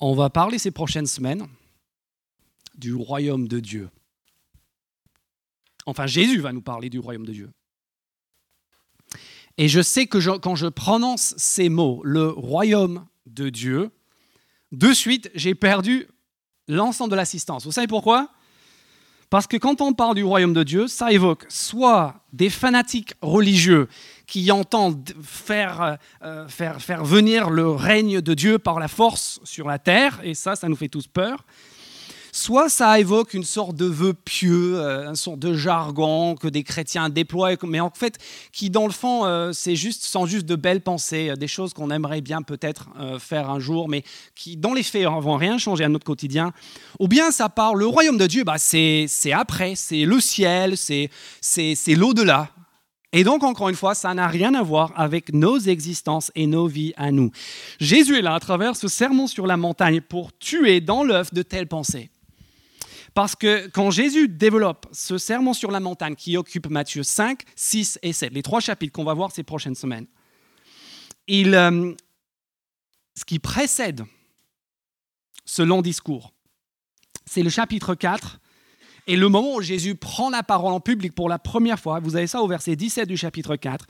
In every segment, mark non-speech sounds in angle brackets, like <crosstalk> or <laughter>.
On va parler ces prochaines semaines du royaume de Dieu. Enfin, Jésus va nous parler du royaume de Dieu. Et je sais que quand je prononce ces mots, le royaume de Dieu, de suite, j'ai perdu l'ensemble de l'assistance. Vous savez pourquoi? Parce que quand on parle du royaume de Dieu, ça évoque soit des fanatiques religieux qui entendent faire, euh, faire, faire venir le règne de Dieu par la force sur la terre, et ça, ça nous fait tous peur, soit ça évoque une sorte de vœu pieux, euh, une sorte de jargon que des chrétiens déploient, mais en fait, qui dans le fond, euh, c'est juste, sont juste de belles pensées, euh, des choses qu'on aimerait bien peut-être faire un jour, mais qui dans les faits ne vont rien changer à notre quotidien. Ou bien ça parle, le royaume de Dieu, bah, c'est après, c'est le ciel, c'est l'au-delà. Et donc, encore une fois, ça n'a rien à voir avec nos existences et nos vies à nous. Jésus est là à travers ce sermon sur la montagne pour tuer dans l'œuf de telles pensées. Parce que quand Jésus développe ce sermon sur la montagne qui occupe Matthieu 5, 6 et 7, les trois chapitres qu'on va voir ces prochaines semaines, il, euh, ce qui précède ce long discours, c'est le chapitre 4 et le moment où Jésus prend la parole en public pour la première fois. Vous avez ça au verset 17 du chapitre 4,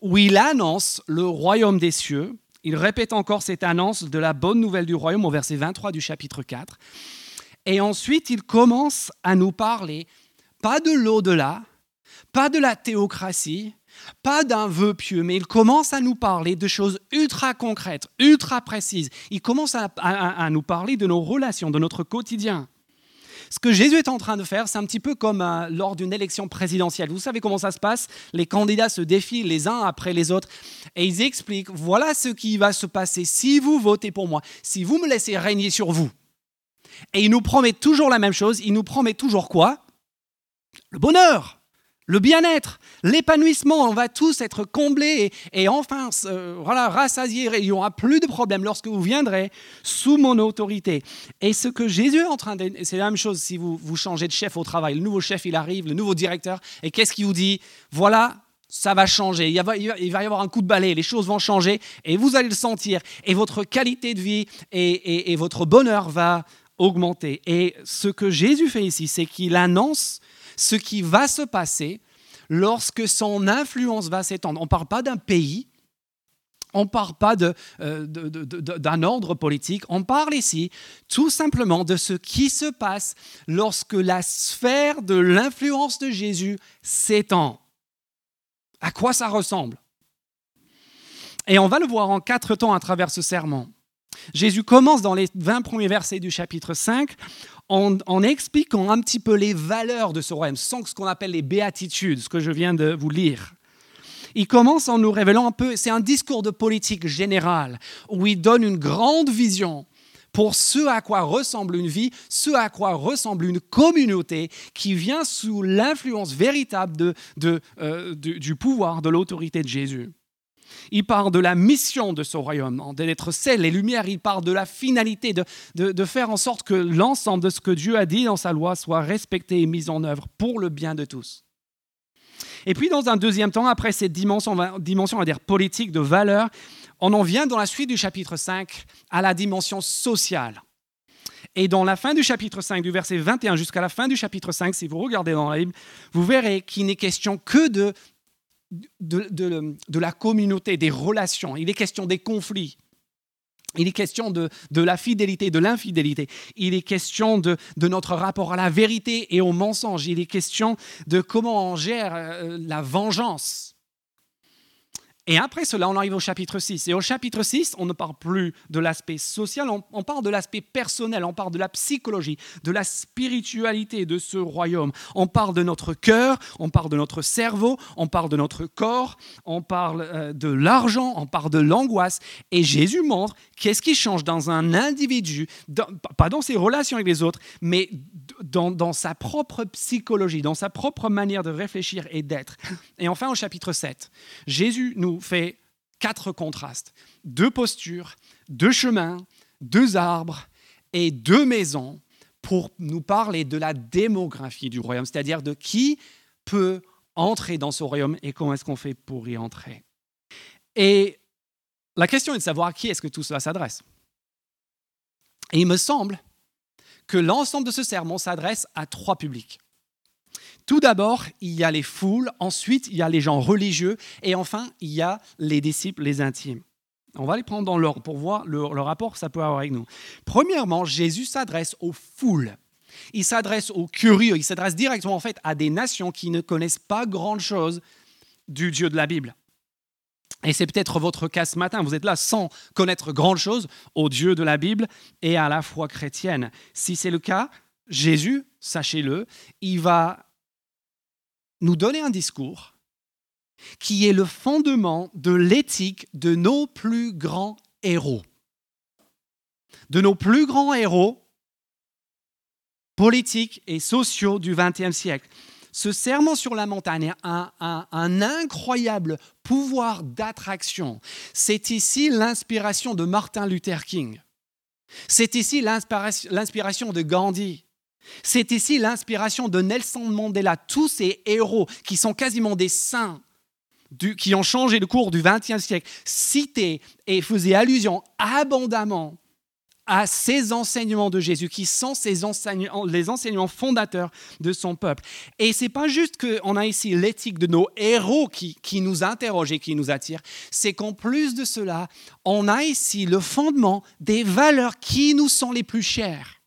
où il annonce le royaume des cieux. Il répète encore cette annonce de la bonne nouvelle du royaume au verset 23 du chapitre 4. Et ensuite, il commence à nous parler, pas de l'au-delà, pas de la théocratie, pas d'un vœu pieux, mais il commence à nous parler de choses ultra concrètes, ultra précises. Il commence à, nous parler de nos relations, de notre quotidien. Ce que Jésus est en train de faire, c'est un petit peu comme euh, lors d'une élection présidentielle. Vous savez comment ça se passe? Les candidats se défient les uns après les autres et ils expliquent, voilà ce qui va se passer si vous votez pour moi, si vous me laissez régner sur vous. Et il nous promet toujours la même chose. Il nous promet toujours quoi? Le bonheur, le bien-être, l'épanouissement. On va tous être comblés et, enfin, voilà, rassasiés. Il n'y aura plus de problème lorsque vous viendrez sous mon autorité. Et ce que Jésus est en train de... C'est la même chose si vous, vous changez de chef au travail. Le nouveau chef, il arrive, le nouveau directeur. Et qu'est-ce qu'il vous dit? Voilà, ça va changer. Il va, il va, y avoir un coup de balai, les choses vont changer et vous allez le sentir. Et votre qualité de vie et, et votre bonheur va, augmenter. Et ce que Jésus fait ici, c'est qu'il annonce ce qui va se passer lorsque son influence va s'étendre. On ne parle pas d'un pays, on ne parle pas euh, d'un ordre politique, on parle ici tout simplement de ce qui se passe lorsque la sphère de l'influence de Jésus s'étend. À quoi ça ressemble? Et on va le voir en quatre temps à travers ce serment. Jésus commence dans les 20 premiers versets du chapitre 5 en, expliquant un petit peu les valeurs de ce royaume, sans ce qu'on appelle les béatitudes, ce que je viens de vous lire. Il commence en nous révélant un peu, c'est un discours de politique générale, où il donne une grande vision pour ce à quoi ressemble une vie, ce à quoi ressemble une communauté qui vient sous l'influence véritable euh, du pouvoir, de l'autorité de Jésus. Il parle de la mission de ce royaume, d'être sel et lumière. Il parle de la finalité, de, de, faire en sorte que l'ensemble de ce que Dieu a dit dans sa loi soit respecté et mis en œuvre pour le bien de tous. Et puis, dans un deuxième temps, après cette dimension, dimension on va dire, politique, de valeur, on en vient dans la suite du chapitre 5 à la dimension sociale. Et dans la fin du chapitre 5, du verset 21 jusqu'à la fin du chapitre 5, si vous regardez dans la Bible, vous verrez qu'il n'est question que de de, la communauté, des relations, il est question des conflits, il est question de, la fidélité, de l'infidélité. Il est question de, notre rapport à la vérité et au mensonge. Il est question de comment on gère euh, la vengeance. Et après cela, on arrive au chapitre 6. Et au chapitre 6, on ne parle plus de l'aspect social, on, parle de l'aspect personnel, on parle de la psychologie, de la spiritualité de ce royaume. On parle de notre cœur, on parle de notre cerveau, on parle de notre corps, on parle euh, de l'argent, on parle de l'angoisse. Et Jésus montre qu'est-ce qui change dans un individu, pas dans ses relations avec les autres, mais dans, dans sa propre psychologie, dans sa propre manière de réfléchir et d'être. Et enfin, au chapitre 7, Jésus nous fait quatre contrastes. Deux postures, deux chemins, deux arbres et deux maisons pour nous parler de la démographie du royaume, c'est-à-dire de qui peut entrer dans ce royaume et comment est-ce qu'on fait pour y entrer. Et la question est de savoir à qui est-ce que tout cela s'adresse. Et il me semble que l'ensemble de ce sermon s'adresse à trois publics. Tout d'abord, il y a les foules, ensuite, il y a les gens religieux, et enfin, il y a les disciples, les intimes. On va les prendre dans l'ordre pour voir le, rapport que ça peut avoir avec nous. Premièrement, Jésus s'adresse aux foules. Il s'adresse aux curieux, il s'adresse directement en fait à des nations qui ne connaissent pas grand-chose du Dieu de la Bible. Et c'est peut-être votre cas ce matin. Vous êtes là sans connaître grand-chose au Dieu de la Bible et à la foi chrétienne. Si c'est le cas, Jésus, sachez-le, il va nous donner un discours qui est le fondement de l'éthique de nos plus grands héros. De nos plus grands héros politiques et sociaux du XXe siècle. Ce serment sur la montagne a un, incroyable pouvoir d'attraction. C'est ici l'inspiration de Martin Luther King. C'est ici l'inspiration de Gandhi. C'est ici l'inspiration de Nelson Mandela, tous ces héros qui sont quasiment des saints, qui ont changé le cours du XXe siècle, cités et faisaient allusion abondamment à ces enseignements de Jésus, qui sont les enseignements fondateurs de son peuple. Et c'est pas juste qu'on a ici l'éthique de nos héros qui, qui nous interroge et qui nous attire, c'est qu'en plus de cela, on a ici le fondement des valeurs qui nous sont les plus chères.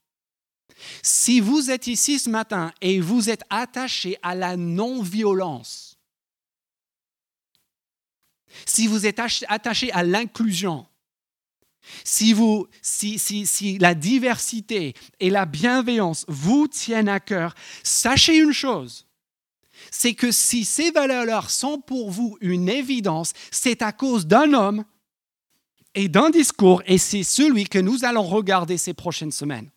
Si vous êtes ici ce matin et vous êtes attaché à la non-violence, si vous êtes attaché à l'inclusion, si, vous, si, si, si la diversité et la bienveillance vous tiennent à cœur, sachez une chose, c'est que si ces valeurs-là sont pour vous une évidence, c'est à cause d'un homme et d'un discours, et c'est celui que nous allons regarder ces prochaines semaines.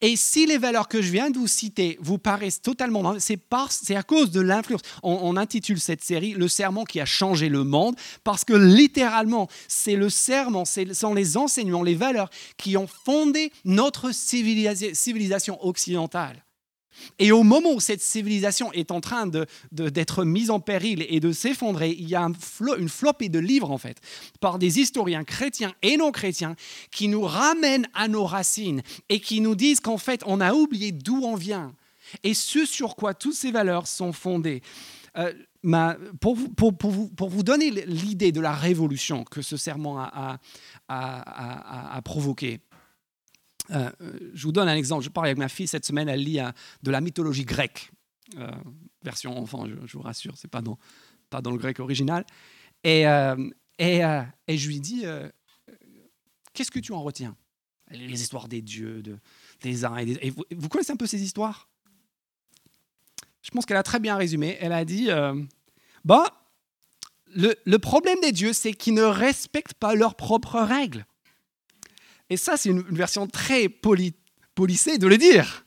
Et si les valeurs que je viens de vous citer vous paraissent totalement... C'est, à cause de l'influence. On, intitule cette série Le serment qui a changé le monde, parce que littéralement, c'est le serment, ce sont les enseignements, les valeurs qui ont fondé notre civilisation occidentale. Et au moment où cette civilisation est en train d'être mise en péril et de s'effondrer, il y a une flopée de livres, en fait, par des historiens chrétiens et non chrétiens, qui nous ramènent à nos racines et qui nous disent qu'en fait, on a oublié d'où on vient et ce sur quoi toutes ces valeurs sont fondées. Euh, pour, vous, donner l'idée de la révolution que ce serment a, a, a provoqué, euh, je vous donne un exemple. Je parle avec ma fille cette semaine, elle lit de la mythologie grecque, euh, version enfant, je, vous rassure, c'est pas dans, pas dans le grec original. Et, euh, et, et, je lui dis, qu'est-ce que tu en retiens? Les histoires des dieux, de, des uns et, des, vous, connaissez un peu ces histoires? Je pense qu'elle a très bien résumé. Elle a dit, bah, le, le problème des dieux, c'est qu'ils ne respectent pas leurs propres règles. Et ça, c'est une, version très poli, polissée de le dire.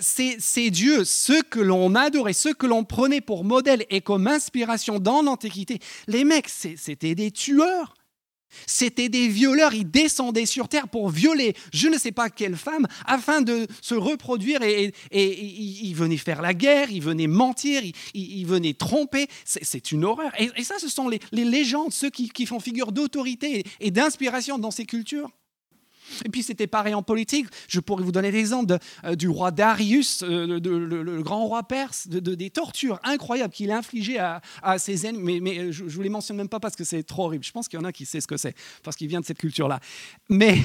C'est Dieu, ceux que l'on adorait, ceux que l'on prenait pour modèle et comme inspiration dans l'Antiquité. Les mecs, c'était des tueurs. C'était des violeurs, ils descendaient sur terre pour violer je ne sais pas quelle femme afin de se reproduire et, ils venaient faire la guerre, ils venaient mentir, ils, venaient tromper. C'est une horreur. Et, ça, ce sont les, légendes, ceux qui, qui font figure d'autorité et d'inspiration dans ces cultures. Et puis c'était pareil en politique. Je pourrais vous donner l'exemple euh, du roi Darius, euh, le, grand roi perse, de, des tortures incroyables qu'il a infligées à, ses ennemis. Mais, euh, je ne vous les mentionne même pas parce que c'est trop horrible. Je pense qu'il y en a qui sait ce que c'est, parce qu'il vient de cette culture-là. Mais,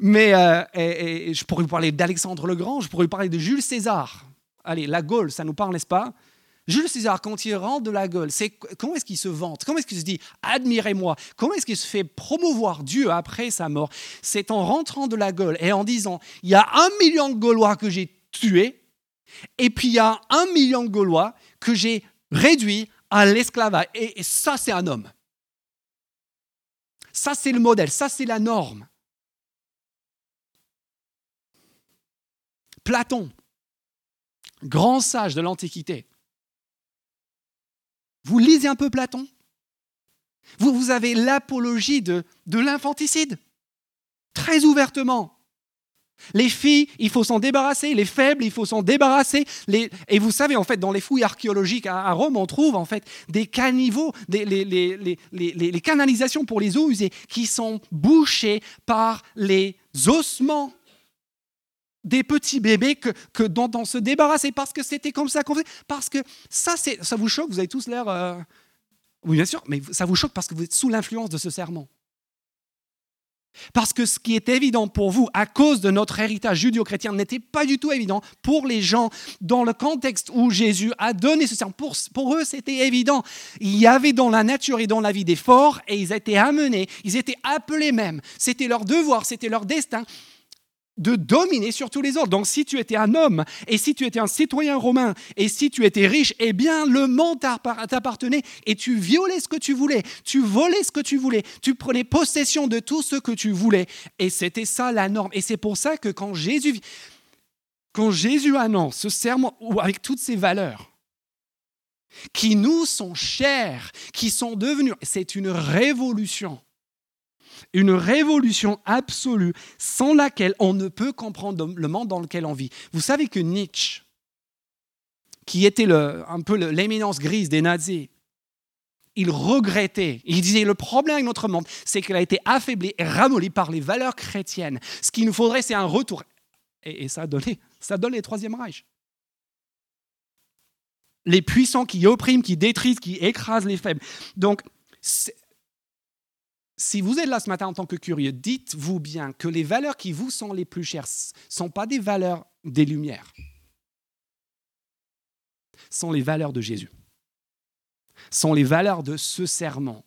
je pourrais vous parler d'Alexandre le Grand, je pourrais vous parler de Jules César. Allez, la Gaule, ça nous parle, n'est-ce pas? Jules César, quand il rentre de la Gaule, c'est comment est-ce qu'il se vante? Comment est-ce qu'il se dit admirez-moi? Comment est-ce qu'il se fait promouvoir Dieu après sa mort? C'est en rentrant de la Gaule et en disant il y a un million de Gaulois que j'ai tués, et puis il y a un million de Gaulois que j'ai réduits à l'esclavage. Et, et ça, c'est un homme. Ça, c'est le modèle. Ça, c'est la norme. Platon, grand sage de l'Antiquité, vous lisez un peu Platon? Vous, avez l'apologie de, de l'infanticide, très ouvertement. Les filles, il faut s'en débarrasser. Les faibles, il faut s'en débarrasser. Et vous savez, en fait, dans les fouilles archéologiques à, Rome, on trouve en fait des caniveaux, des, les, canalisations pour les eaux usées qui sont bouchées par les ossements des petits bébés que, que dont on se débarrassait parce que c'était comme ça qu'on faisait. Parce que ça, ça vous choque, vous avez tous l'air... Euh, oui, bien sûr, mais ça vous choque parce que vous êtes sous l'influence de ce serment. Parce que ce qui est évident pour vous à cause de notre héritage judéo-chrétien n'était pas du tout évident pour les gens dans le contexte où Jésus a donné ce serment. Pour, pour eux, c'était évident. Il y avait dans la nature et dans la vie des forts et ils étaient amenés, ils étaient appelés même. C'était leur devoir, c'était leur destin de dominer sur tous les autres. Donc si tu étais un homme, et si tu étais un citoyen romain, et si tu étais riche, eh bien le monde t'appartenait, et tu violais ce que tu voulais, tu volais ce que tu voulais, tu prenais possession de tout ce que tu voulais. Et c'était ça la norme. Et c'est pour ça que quand Jésus, quand Jésus annonce ce serment avec toutes ces valeurs, qui nous sont chères, qui sont devenues, c'est une révolution une révolution absolue sans laquelle on ne peut comprendre le monde dans lequel on vit. Vous savez que Nietzsche, qui était un peu l'éminence grise des nazis, il regrettait, il disait le problème avec notre monde, c'est qu'il a été affaibli et ramolli par les valeurs chrétiennes. Ce qu'il nous faudrait, c'est un retour. Et, ça donne les Troisième Reich. Les puissants qui oppriment, qui détruisent, qui écrasent les faibles. Donc, si vous êtes là ce matin en tant que curieux, dites-vous bien que les valeurs qui vous sont les plus chères ne sont pas des valeurs des Lumières, sont les valeurs de Jésus, sont les valeurs de ce serment.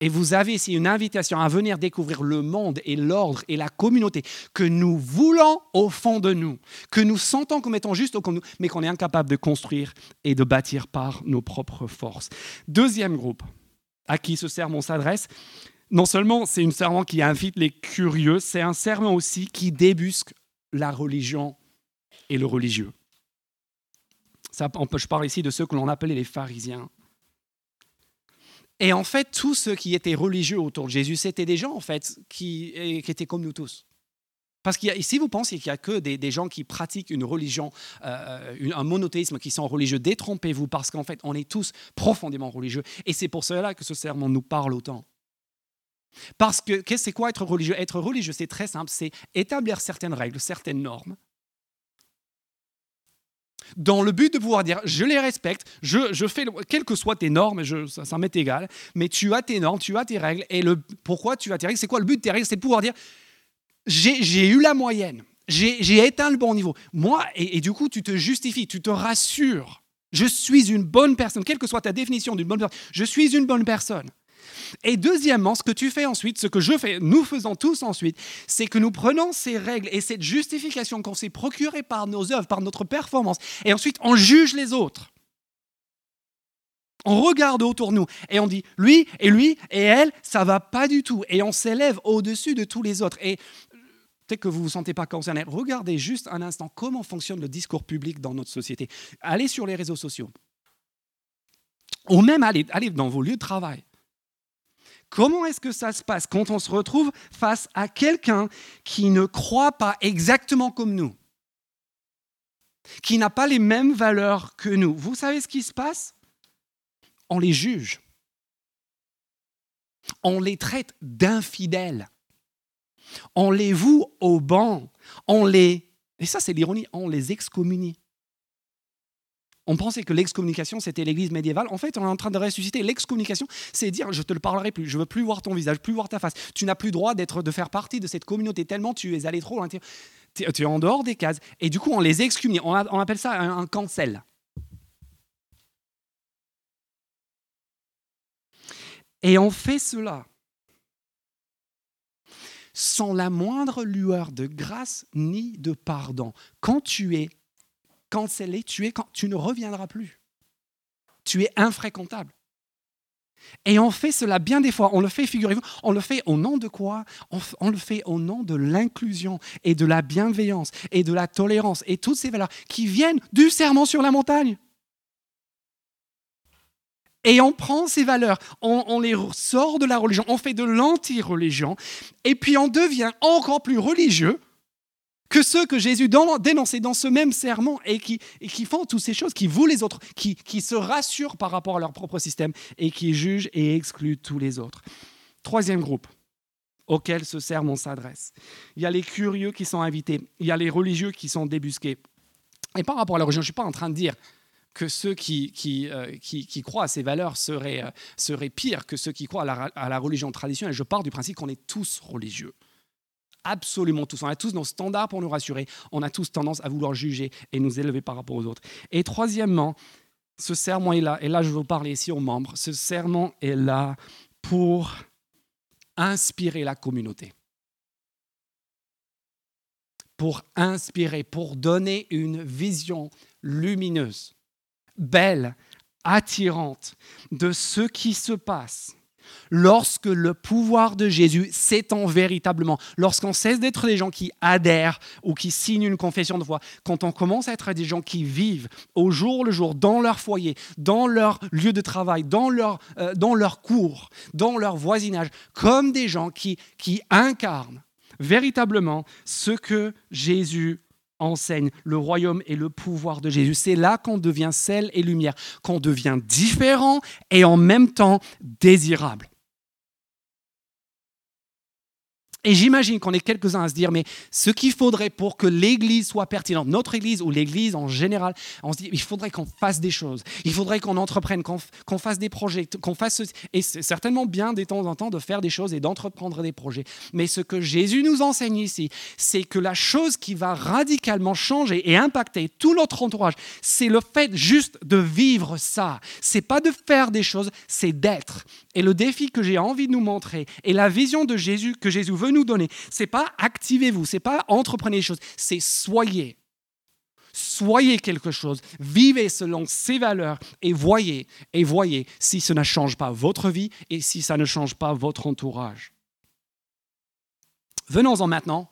Et vous avez ici une invitation à venir découvrir le monde et l'ordre et la communauté que nous voulons au fond de nous, que nous sentons comme étant juste au fond de nous, mais qu'on est incapable de construire et de bâtir par nos propres forces. Deuxième groupe, à qui ce serment s'adresse, non seulement c'est une serment qui invite les curieux, c'est un serment aussi qui débusque la religion et le religieux. Ça, je parle ici de ceux que l'on appelait les pharisiens. Et en fait, tous ceux qui étaient religieux autour de Jésus, c'était des gens en fait qui étaient comme nous tous. Parce qu'ici, vous pensez qu'il n'y a que des, gens qui pratiquent une religion, euh, un monothéisme, qui sont religieux, détrompez-vous, parce qu'en fait, on est tous profondément religieux. Et c'est pour cela que ce serment nous parle autant. Parce que c'est quoi être religieux? Être religieux, c'est très simple, c'est établir certaines règles, certaines normes, dans le but de pouvoir dire, je les respecte, je, fais, quelles que soient tes normes, ça, ça m'est égal, mais tu as tes normes, tu as tes règles, et le, pourquoi tu as tes règles C'est quoi le but de tes règles? C'est de pouvoir dire, j'ai eu la moyenne, j'ai éteint le bon niveau. Moi, et, du coup, tu te justifies, tu te rassures. Je suis une bonne personne, quelle que soit ta définition d'une bonne personne, je suis une bonne personne. Et deuxièmement, ce que tu fais ensuite, ce que je fais, nous faisons tous ensuite, c'est que nous prenons ces règles et cette justification qu'on s'est procurée par nos œuvres, par notre performance, et ensuite on juge les autres. On regarde autour de nous et on dit lui et lui et elle, ça va pas du tout. Et on s'élève au-dessus de tous les autres. Peut-être que vous ne vous sentez pas concerné. Regardez juste un instant comment fonctionne le discours public dans notre société. Allez sur les réseaux sociaux. Ou même allez, allez dans vos lieux de travail. Comment est-ce que ça se passe quand on se retrouve face à quelqu'un qui ne croit pas exactement comme nous? Qui n'a pas les mêmes valeurs que nous? Vous savez ce qui se passe? On les juge. On les traite d'infidèles on les voue au banc, on les, et ça c'est l'ironie, on les excommunie. On pensait que l'excommunication, c'était l'Église médiévale. En fait, on est en train de ressusciter. L'excommunication, c'est dire, je te le parlerai plus, je veux plus voir ton visage, plus voir ta face. Tu n'as plus droit d'être, de faire partie de cette communauté tellement tu es allé trop loin. Tu es en dehors des cases. Et du coup, on les excommunie. On, appelle ça un, un cancel. Et on fait cela sans la moindre lueur de grâce ni de pardon. Quand tu es cancellé, tu, es, tu ne reviendras plus. Tu es infréquentable. Et on fait cela bien des fois. On le fait, figurez-vous, on le fait au nom de quoi? On, on, le fait au nom de l'inclusion et de la bienveillance et de la tolérance et toutes ces valeurs qui viennent du serment sur la montagne. Et on prend ces valeurs, on, les sort de la religion, on fait de l'anti-religion, et puis on devient encore plus religieux que ceux que Jésus dénonçait dans ce même serment et qui, font toutes ces choses, qui vouent les autres, qui, qui se rassurent par rapport à leur propre système et qui jugent et excluent tous les autres. Troisième groupe auquel ce sermon s'adresse. Il y a les curieux qui sont invités, il y a les religieux qui sont débusqués. Et par rapport à la religion, je ne suis pas en train de dire que ceux qui, qui, euh, qui, croient à ces valeurs seraient, euh, seraient pires que ceux qui croient à la, à la religion traditionnelle. Je pars du principe qu'on est tous religieux absolument tous. On a tous nos standards pour nous rassurer. On a tous tendance à vouloir juger et nous élever par rapport aux autres. Et troisièmement, ce serment est là, et là je veux parler ici aux membres, ce serment est là pour inspirer la communauté. Pour inspirer, pour donner une vision lumineuse, belle, attirante de ce qui se passe lorsque le pouvoir de Jésus s'étend véritablement, lorsqu'on cesse d'être des gens qui adhèrent ou qui signent une confession de foi, quand on commence à être des gens qui vivent au jour le jour dans leur foyer, dans leur lieu de travail, dans leur, euh, dans leur cours, dans leur voisinage, comme des gens qui, qui incarnent véritablement ce que Jésus enseigne le royaume et le pouvoir de Jésus. C'est là qu'on devient sel et lumière, qu'on devient différent et en même temps désirable. Et j'imagine qu'on est quelques-uns à se dire, mais ce qu'il faudrait pour que l'Église soit pertinente, notre Église ou l'Église en général, on se dit, il faudrait qu'on fasse des choses, il faudrait qu'on entreprenne, qu'on fasse des projets, qu'on fasse... Et c'est certainement bien de temps en temps de faire des choses et d'entreprendre des projets. Mais ce que Jésus nous enseigne ici, c'est que la chose qui va radicalement changer et impacter tout notre entourage, c'est le fait juste de vivre ça. C'est pas de faire des choses, c'est d'être. Et le défi que j'ai envie de nous montrer et la vision de Jésus que Jésus veut nous donner. C'est pas activez-vous, c'est pas entreprenez les choses, c'est soyez. Soyez quelque chose, vivez selon ces valeurs et voyez, et voyez si ça ne change pas votre vie et si ça ne change pas votre entourage. Venons-en maintenant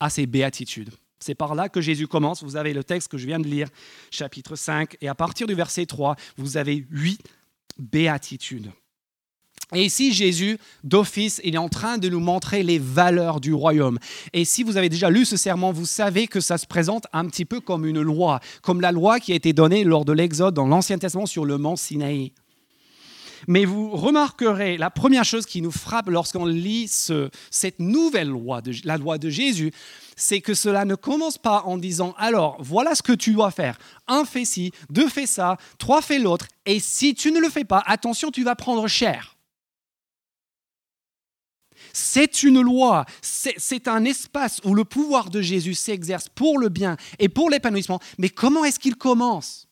à ces béatitudes. C'est par là que Jésus commence. Vous avez le texte que je viens de lire, chapitre 5, et à partir du verset 3, vous avez huit béatitudes. Et ici, Jésus, d'office, il est en train de nous montrer les valeurs du royaume. Et si vous avez déjà lu ce serment, vous savez que ça se présente un petit peu comme une loi, comme la loi qui a été donnée lors de l'Exode dans l'Ancien Testament sur le mont Sinaï. Mais vous remarquerez, la première chose qui nous frappe lorsqu'on lit cette nouvelle loi, la loi de Jésus, c'est que cela ne commence pas en disant alors voilà ce que tu dois faire. Un fait ci, deux fait ça, trois fait l'autre. Et si tu ne le fais pas, attention, tu vas prendre cher. C'est une loi, c'est un espace où le pouvoir de Jésus s'exerce pour le bien et pour l'épanouissement. Mais comment est-ce qu'il commence?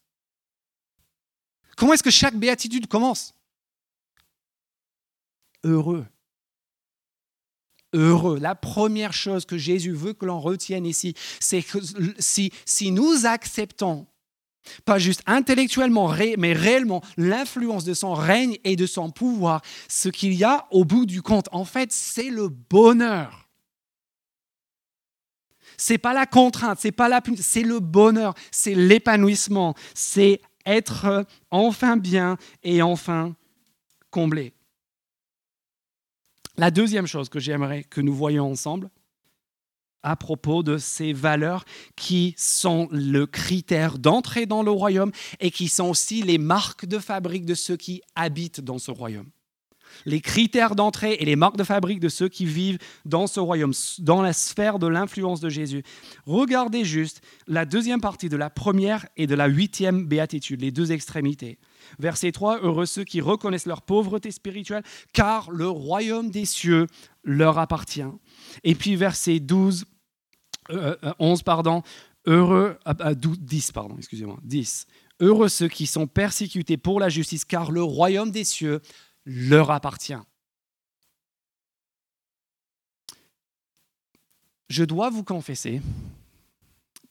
Comment est-ce que chaque béatitude commence? Heureux. Heureux. La première chose que Jésus veut que l'on retienne ici, c'est que si, nous acceptons pas juste intellectuellement, mais réellement, l'influence de son règne et de son pouvoir. Ce qu'il y a au bout du compte, en fait, c'est le bonheur. C'est pas la contrainte, c'est pas la c'est le bonheur, c'est l'épanouissement, c'est être enfin bien et enfin comblé. La deuxième chose que j'aimerais que nous voyions ensemble, à propos de ces valeurs qui sont le critère d'entrée dans le royaume et qui sont aussi les marques de fabrique de ceux qui habitent dans ce royaume. Les critères d'entrée et les marques de fabrique de ceux qui vivent dans ce royaume, dans la sphère de l'influence de Jésus. Regardez juste la deuxième partie de la première et de la huitième béatitude, les deux extrémités. Verset 3, Heureux ceux qui reconnaissent leur pauvreté spirituelle, car le royaume des cieux leur appartient. Et puis verset 12, 11, euh, euh, pardon, heureux, 10, pardon, excusez-moi, 10. Heureux ceux qui sont persécutés pour la justice, car le royaume des cieux leur appartient. Je dois vous confesser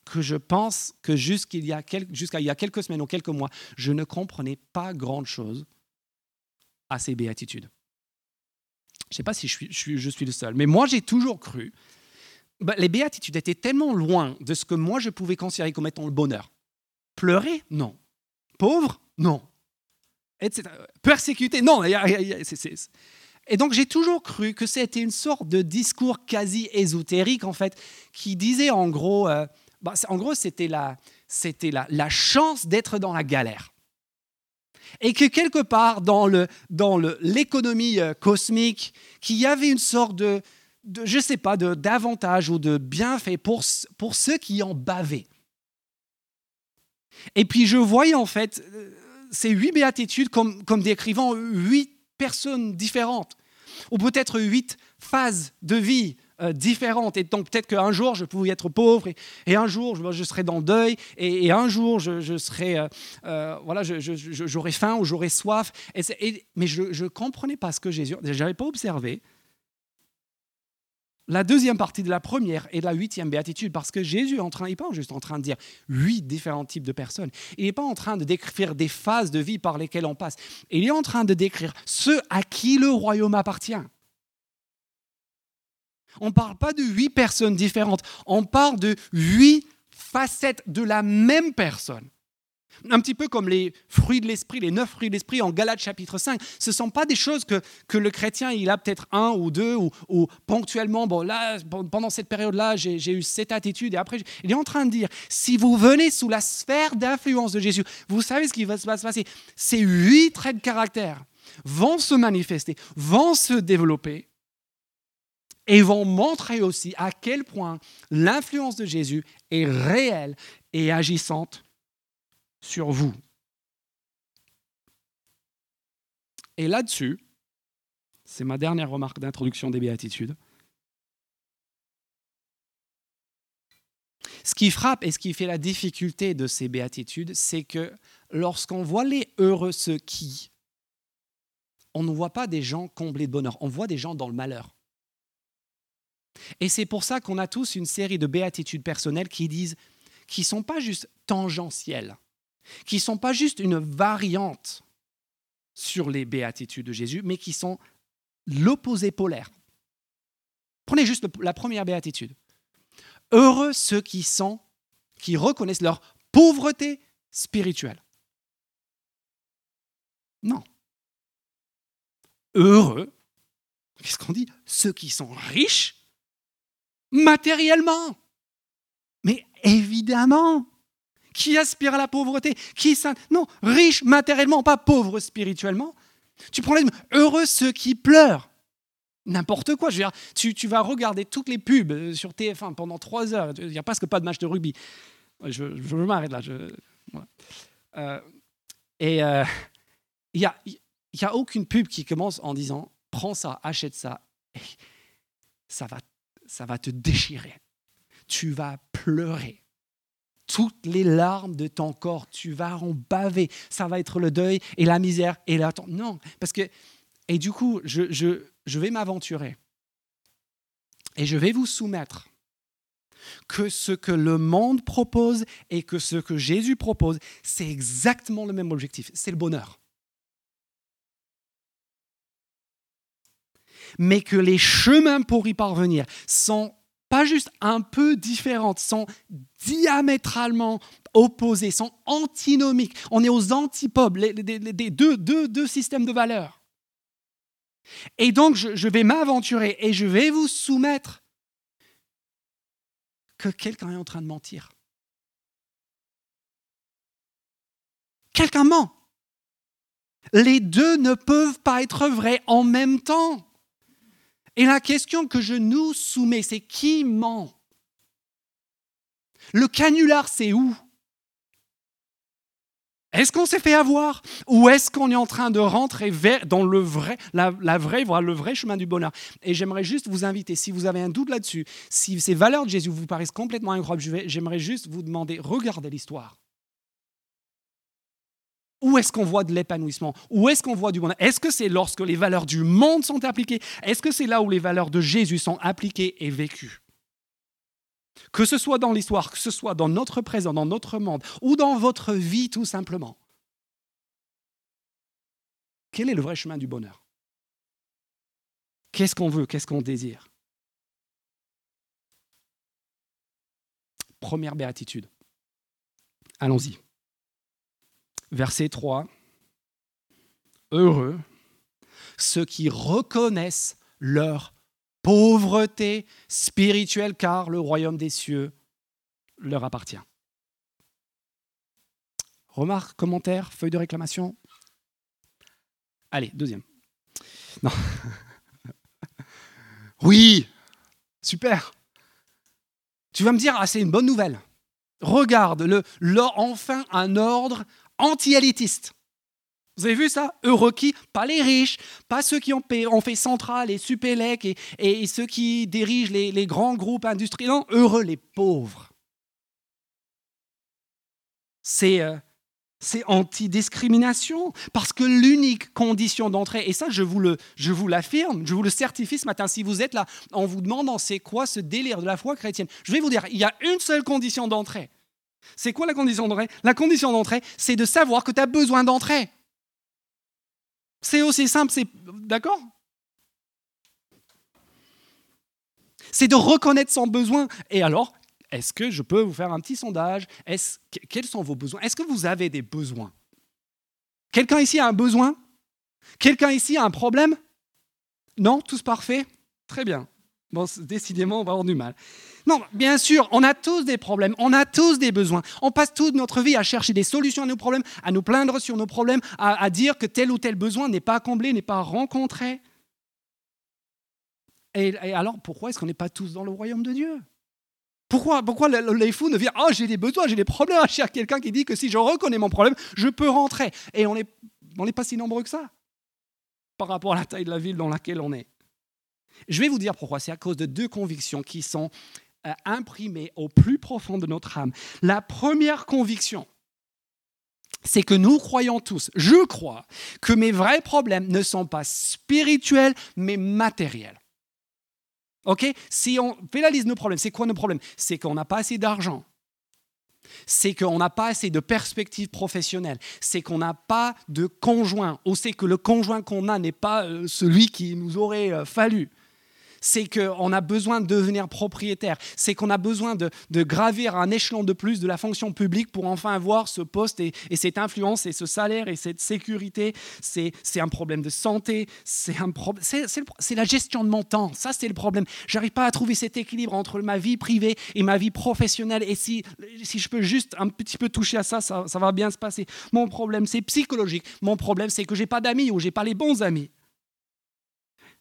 que je pense que jusqu'à il, y a quelques semaines ou quelques mois, je ne comprenais pas grand-chose à ces béatitudes. Je ne sais pas si je suis, je suis le seul, mais moi j'ai toujours cru bah, les béatitudes étaient tellement loin de ce que moi je pouvais considérer comme étant le bonheur. Pleurer? Non. Pauvre? Non. Etc. Persécuté Non. Et donc j'ai toujours cru que c'était une sorte de discours quasi ésotérique en fait, qui disait en gros, euh, bah, en gros c'était la, c'était la, la chance d'être dans la galère. Et que quelque part dans, le, dans le, l'économie euh, cosmique, qu'il y avait une sorte de, de je sais pas, de, d'avantage ou de bienfait pour, pour ceux qui en bavaient. Et puis je voyais en fait euh, ces huit béatitudes comme, comme décrivant huit personnes différentes, ou peut-être huit phases de vie euh, différentes. Et donc peut-être qu'un jour, je pouvais être pauvre, et, un jour, je, je, serai dans le deuil, et, un jour, je, je euh, voilà, j'aurai faim ou j'aurai soif. Mais je ne comprenais pas ce que Jésus... Je n'avais pas observé la deuxième partie de la première et de la huitième béatitude, parce que Jésus est en train, il n'est pas juste en train de dire huit différents types de personnes. Il n'est pas en train de décrire des phases de vie par lesquelles on passe. Il est en train de décrire ceux à qui le royaume appartient. On ne parle pas de huit personnes différentes, on parle de huit facettes de la même personne. Un petit peu comme les fruits de l'esprit, les neuf fruits de l'esprit en Galates chapitre 5. Ce ne sont pas des choses que, que le chrétien, il a peut-être un ou deux, ou, ou, ponctuellement, bon là, pendant cette période-là, j'ai eu cette attitude, et après, il est en train de dire, si vous venez sous la sphère d'influence de Jésus, vous savez ce qui va se passer. Ces huit traits de caractère vont se manifester, vont se développer, et vont montrer aussi à quel point l'influence de Jésus est réelle et agissante sur vous. Et là-dessus, c'est ma dernière remarque d'introduction des béatitudes. Ce qui frappe et ce qui fait la difficulté de ces béatitudes, c'est que lorsqu'on voit les heureux ceux qui, on ne voit pas des gens comblés de bonheur, on voit des gens dans le malheur. Et c'est pour ça qu'on a tous une série de béatitudes personnelles qui disent, qui sont pas juste tangentielles, qui ne sont pas juste une variante sur les béatitudes de Jésus, mais qui sont l'opposé polaire. Prenez juste la première béatitude. Heureux ceux qui sont, qui reconnaissent leur pauvreté spirituelle. Non. Heureux, qu'est-ce qu'on dit? Ceux qui sont riches matériellement. Mais évidemment, qui aspire à la pauvreté, qui non, riche matériellement, pas pauvre spirituellement. Tu prends les heureux ceux qui pleurent. N'importe quoi. Tu, vas regarder toutes les pubs euh, sur TF1 pendant trois heures. Il n'y a presque pas de match de rugby. Je, m'arrête là. Euh, et euh, il n'y a, aucune pub qui commence en disant prends ça, achète ça. Ça va te déchirer. Tu vas pleurer toutes les larmes de ton corps, tu vas en baver. Ça va être le deuil et la misère et la... Non, parce que... Et du coup, je, je, je vais m'aventurer et je vais vous soumettre que ce que le monde propose et que ce que Jésus propose, c'est exactement le même objectif, c'est le bonheur. Mais que les chemins pour y parvenir sont pas juste un peu différentes, sont diamétralement opposées, sont antinomiques. On est aux antipodes des deux, deux, systèmes de valeurs. Et donc, je, je vais m'aventurer et je vais vous soumettre que quelqu'un est en train de mentir. Quelqu'un ment. Les deux ne peuvent pas être vrais en même temps. Et la question que je nous soumets, c'est qui ment? Le canular, c'est où? Est-ce qu'on s'est fait avoir? Ou est-ce qu'on est en train de rentrer vers, dans le vrai, la, vraie le vrai chemin du bonheur? Et j'aimerais juste vous inviter, si vous avez un doute là-dessus, si ces valeurs de Jésus vous paraissent complètement incroyables, j'aimerais juste vous demander, regardez l'histoire. Où est-ce qu'on voit de l'épanouissement? Où est-ce qu'on voit du bonheur? Est-ce que c'est lorsque les valeurs du monde sont appliquées? Est-ce que c'est là où les valeurs de Jésus sont appliquées et vécues? Que ce soit dans l'histoire, que ce soit dans notre présent, dans notre monde, ou dans votre vie tout simplement. Quel est le vrai chemin du bonheur? Qu'est-ce qu'on veut? Qu'est-ce qu'on désire? Première béatitude. Allons-y verset 3. Heureux ceux qui reconnaissent leur pauvreté spirituelle, car le royaume des cieux leur appartient. Remarque, commentaire, feuille de réclamation Allez, deuxième. Non. <laughs> Oui, super. Tu vas me dire, ah, c'est une bonne nouvelle. Regarde, le, enfin un ordre anti-élitiste. Vous avez vu ça? Heureux qui? Pas les riches, pas ceux qui ont, fait Central et Supélec et, ceux qui dirigent les, grands groupes industriels. Non, heureux les pauvres. C'est euh, c'est anti-discrimination. Parce que l'unique condition d'entrée, et ça je vous, le, je l'affirme, je vous le certifie ce matin, si vous êtes là en vous demandant c'est quoi ce délire de la foi chrétienne, je vais vous dire, il y a une seule condition d'entrée. C'est quoi la condition d'entrée? La condition d'entrée, c'est de savoir que tu as besoin d'entrée. C'est aussi simple, c'est... D'accord? C'est de reconnaître son besoin. Et alors, est-ce que je peux vous faire un petit sondage? Quels sont vos besoins? Est-ce que vous avez des besoins? Quelqu'un ici a un besoin? Quelqu'un ici a un problème? Non? Tous parfaits? Très bien. Bon, décidément, on va avoir du mal. Non, bien sûr, on a tous des problèmes, on a tous des besoins. On passe toute notre vie à chercher des solutions à nos problèmes, à nous plaindre sur nos problèmes, à, dire que tel ou tel besoin n'est pas comblé, n'est pas rencontré. Et, alors, pourquoi est-ce qu'on n'est pas tous dans le royaume de Dieu? Pourquoi, pourquoi les fous ne viennent Ah, j'ai des besoins, j'ai des problèmes <laughs> à chercher quelqu'un qui dit que si je reconnais mon problème, je peux rentrer. Et on n'est pas si nombreux que ça par rapport à la taille de la ville dans laquelle on est. Je vais vous dire pourquoi. C'est à cause de deux convictions qui sont euh, imprimées au plus profond de notre âme. La première conviction, c'est que nous croyons tous, je crois, que mes vrais problèmes ne sont pas spirituels, mais matériels. OK? Si on de nos problèmes, c'est quoi nos problèmes? C'est qu'on n'a pas assez d'argent. C'est qu'on n'a pas assez de perspectives professionnelles. C'est qu'on n'a pas de conjoint. Ou c'est que le conjoint qu'on a n'est pas euh, celui qui nous aurait euh, fallu c'est qu'on a besoin de devenir propriétaire, c'est qu'on a besoin de, gravir un échelon de plus de la fonction publique pour enfin avoir ce poste et, cette influence et ce salaire et cette sécurité. C'est un problème de santé, c'est la gestion de mon temps. Ça, c'est le problème. J'arrive pas à trouver cet équilibre entre ma vie privée et ma vie professionnelle. Et si, si je peux juste un petit peu toucher à ça, ça, ça va bien se passer. Mon problème, c'est psychologique. Mon problème, c'est que j'ai pas d'amis ou j'ai pas les bons amis.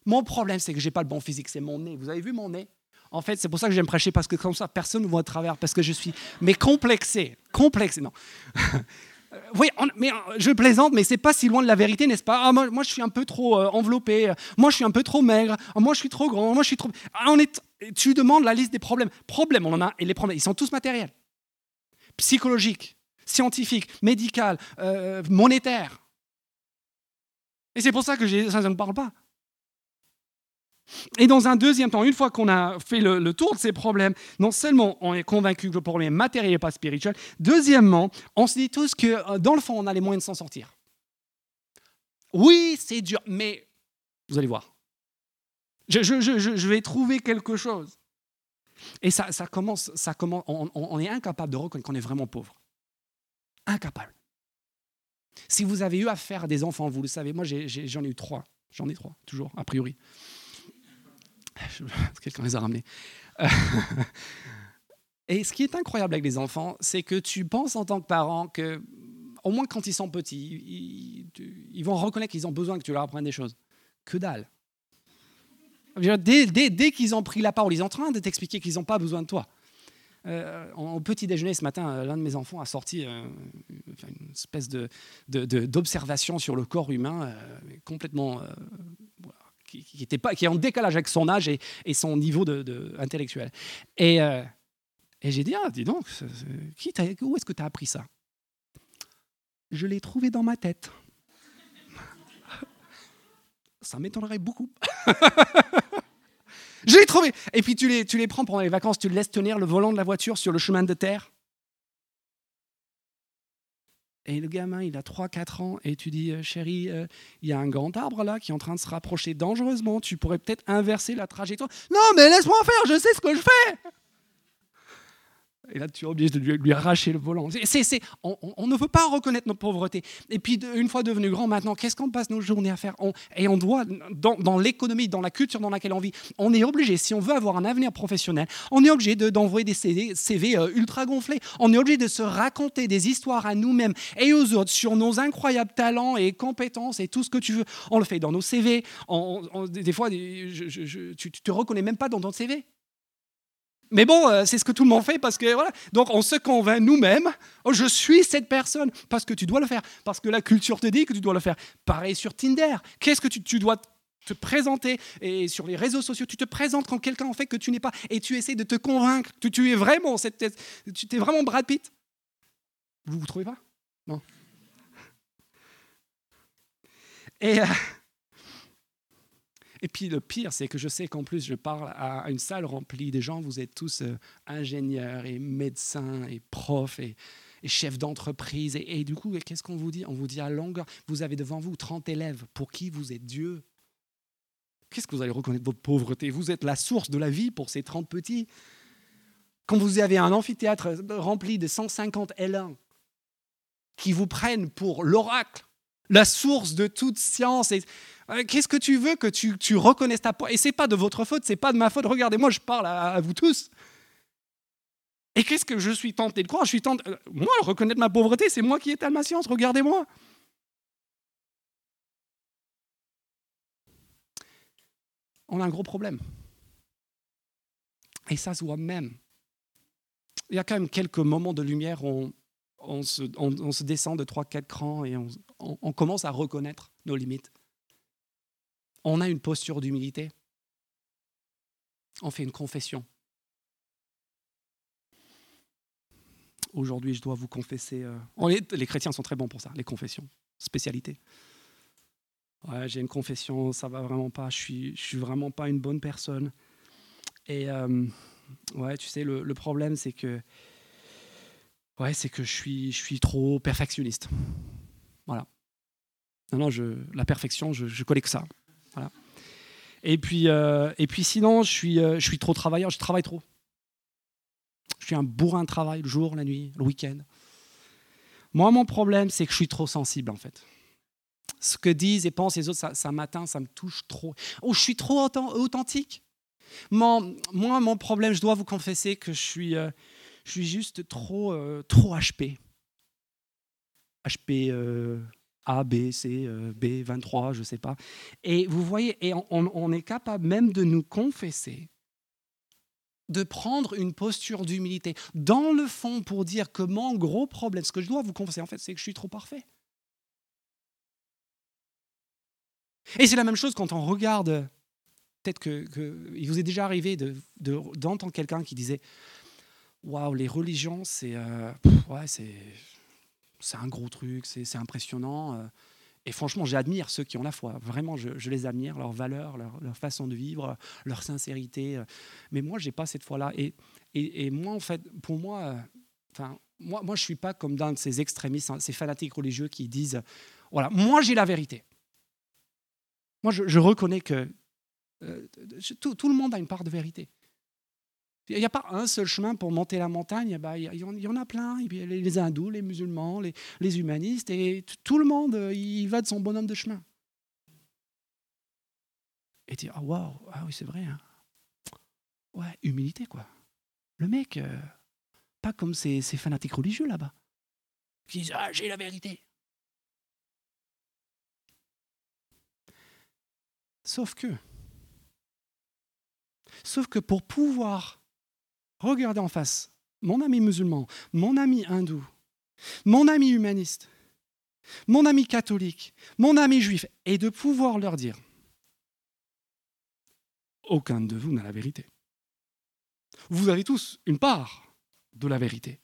Mon problème, c'est que j'ai pas le bon physique, c'est mon nez. Vous avez vu mon nez? En fait, c'est pour ça que j'aime prêcher, parce que comme ça, personne ne voit à travers, parce que je suis... Mais complexé, complexé, non. <laughs> oui, mais euh, je plaisante, mais c'est pas si loin de la vérité, n'est-ce pas? Ah, moi, je suis un peu trop euh, enveloppé, moi, je suis un peu trop maigre, moi, je suis trop grand, moi, je suis trop... Ah, on est... Tu demandes la liste des problèmes. Problèmes, on en a, et les problèmes, ils sont tous matériels. Psychologiques, scientifiques, médicaux, euh, monétaires. Et c'est pour ça que ça ne parle pas. Et dans un deuxième temps, une fois qu'on a fait le, tour de ces problèmes, non seulement on est convaincu que le problème est matériel et pas spirituel, deuxièmement, on se dit tous que euh, dans le fond, on a les moyens de s'en sortir. Oui, c'est dur, mais vous allez voir. Je, vais trouver quelque chose. Et ça, commence, ça commence on est incapable de reconnaître qu'on est vraiment pauvre. Incapable. Si vous avez eu affaire à des enfants, vous le savez, moi j'en ai eu trois. J'en ai trois, toujours, a priori. <laughs> Quelqu'un les a ramenés. <laughs> Et ce qui est incroyable avec les enfants, c'est que tu penses en tant que parent que, au moins quand ils sont petits, ils, vont reconnaître qu'ils ont besoin que tu leur apprennes des choses. Que dalle. Dès, dès, qu'ils ont pris la parole, ils sont en train de t'expliquer qu'ils n'ont pas besoin de toi. Euh, au petit déjeuner ce matin, euh, l'un de mes enfants a sorti euh, une espèce d'observation de, sur le corps humain complètement qui, était pas, qui est en décalage avec son âge et, son niveau de, intellectuel. Et, euh, et j'ai dit, ah, dis donc, qui où est-ce que tu as appris ça? Je l'ai trouvé dans ma tête. <laughs> ça m'étonnerait beaucoup. <laughs> Je l'ai trouvé. Et puis tu les, tu les prends pendant les vacances, tu laisses tenir le volant de la voiture sur le chemin de terre. Et le gamin, il a 3-4 ans, et tu dis, euh, chérie, euh, il y a un grand arbre là qui est en train de se rapprocher dangereusement, tu pourrais peut-être inverser la trajectoire. Non, mais laisse-moi faire, je sais ce que je fais. Et là, tu es obligé de lui, arracher le volant. C'est, on, ne veut pas reconnaître notre pauvreté. Et puis, une fois devenu grand, maintenant, qu'est-ce qu'on passe nos journées à faire? Et on doit, dans, l'économie, dans la culture dans laquelle on vit, on est obligé, si on veut avoir un avenir professionnel, on est obligé d'envoyer des CV, euh, ultra gonflés. On est obligé de se raconter des histoires à nous-mêmes et aux autres sur nos incroyables talents et compétences et tout ce que tu veux. On le fait dans nos CV. des fois, tu, tu te reconnais même pas dans ton CV. Mais bon, euh, c'est ce que tout le monde fait parce que voilà. Donc on se convainc nous-mêmes, oh, je suis cette personne parce que tu dois le faire, parce que la culture te dit que tu dois le faire. Pareil sur Tinder. Qu'est-ce que tu, dois te présenter? Et sur les réseaux sociaux, tu te présentes quand quelqu'un en fait que tu n'es pas et tu essaies de te convaincre que tu es vraiment cette, tu es vraiment Brad Pitt. Vous vous trouvez pas? Non. Et euh, et puis le pire, c'est que je sais qu'en plus, je parle à une salle remplie de gens, vous êtes tous euh, ingénieurs et médecins et profs et, chefs d'entreprise. Et, du coup, qu'est-ce qu'on vous dit? On vous dit à longueur, vous avez devant vous 30 élèves pour qui vous êtes Dieu? Qu'est-ce que vous allez reconnaître votre pauvreté? Vous êtes la source de la vie pour ces 30 petits. Quand vous avez un amphithéâtre rempli de 150 L1 qui vous prennent pour l'oracle, la source de toute science, euh, qu'est-ce que tu veux que tu, tu reconnaisses ta pauvreté Et c'est pas de votre faute, c'est pas de ma faute. Regardez-moi, je parle à, vous tous. Et qu'est-ce que je suis tenté de croire? Je suis tenté. Euh, moi, reconnaître ma pauvreté, c'est moi qui étale ma science. Regardez-moi. On a un gros problème. Et ça se voit même. Il y a quand même quelques moments de lumière où on, se, on, se, descend de 3-4 crans et on commence à reconnaître nos limites on a une posture d'humilité. On fait une confession. Aujourd'hui, je dois vous confesser. Euh, les, chrétiens sont très bons pour ça, les confessions, spécialité. J'ai une confession, ça va vraiment pas. Je suis, suis vraiment pas une bonne personne. Et euh, ouais, tu sais, le, problème, c'est que, ouais, c'est que je suis, je suis trop perfectionniste. Voilà. Non, non, la perfection, je, que ça. Voilà. Et puis, euh, et puis sinon, je suis, euh, je suis trop travailleur, je travaille trop. Je suis un bourrin de travail le jour, la nuit, le week-end. Moi, mon problème, c'est que je suis trop sensible, en fait. Ce que disent et pensent les autres, ça, ça m'atteint, ça me touche trop. Oh, je suis trop authentique. Moi, mon problème, je dois vous confesser que je suis, euh, juste trop, trop HP. HP a, B, C, euh, B, 23, je ne sais pas. Et vous voyez, et on, est capable même de nous confesser, de prendre une posture d'humilité dans le fond pour dire que mon gros problème, ce que je dois vous confesser en fait, c'est que je suis trop parfait. Et c'est la même chose quand on regarde, peut-être qu'il que vous est déjà arrivé d'entendre de, quelqu'un qui disait Waouh, les religions, c'est. Euh, ouais, c'est c'est un gros truc, c'est impressionnant. Euh. Et franchement, j'admire ceux qui ont la foi. Vraiment, je, les admire, leur valeur, leur, façon de vivre, leur sincérité. Euh. Mais moi, j'ai pas cette foi-là. Et, moi, en fait, pour moi, euh, enfin, moi, moi, je suis pas comme d'un de ces extrémistes, hein, ces fanatiques religieux qui disent, voilà, moi, j'ai la vérité. Moi, je, reconnais que tout, le monde a une part de vérité. Il n'y a pas un seul chemin pour monter la montagne, bah, il y en a plein. Les hindous, les musulmans, les, humanistes, et tout le monde, euh, il va de son bonhomme de chemin. Et dire, ah waouh, ah oui, c'est vrai. Hein. Ouais, humilité, quoi. Le mec, euh, pas comme ces, ces fanatiques religieux là-bas, qui disent, ah, j'ai la vérité. Sauf que, sauf que pour pouvoir Regardez en face mon ami musulman, mon ami hindou, mon ami humaniste, mon ami catholique, mon ami juif, et de pouvoir leur dire, aucun de vous n'a la vérité. Vous avez tous une part de la vérité.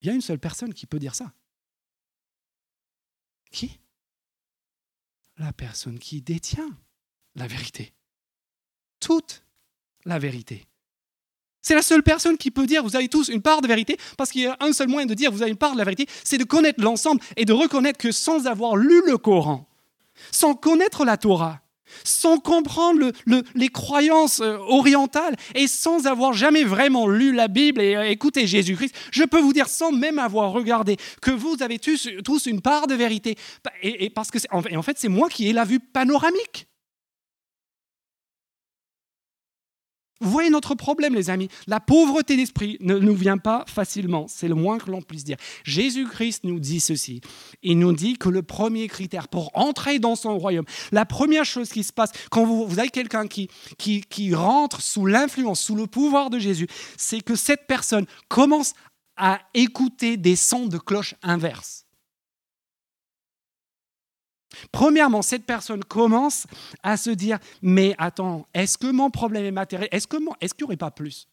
Il y a une seule personne qui peut dire ça. Qui? La personne qui détient la vérité. Toute la vérité. C'est la seule personne qui peut dire vous avez tous une part de vérité, parce qu'il y a un seul moyen de dire vous avez une part de la vérité, c'est de connaître l'ensemble et de reconnaître que sans avoir lu le Coran, sans connaître la Torah, sans comprendre les croyances euh, orientales et sans avoir jamais vraiment lu la Bible et euh, écouté Jésus-Christ, je peux vous dire sans même avoir regardé que vous avez tous, une part de vérité. Et, parce que en fait, c'est moi qui ai la vue panoramique. Vous voyez notre problème, les amis. La pauvreté d'esprit ne nous vient pas facilement. C'est le moins que l'on puisse dire. Jésus-Christ nous dit ceci. Il nous dit que le premier critère pour entrer dans son royaume, la première chose qui se passe quand vous, avez quelqu'un qui, qui, qui rentre sous l'influence, sous le pouvoir de Jésus, c'est que cette personne commence à écouter des sons de cloche inverses. Premièrement, cette personne commence à se dire, mais attends, est-ce que mon problème est matériel? Est-ce qu'il n'y aurait pas plus?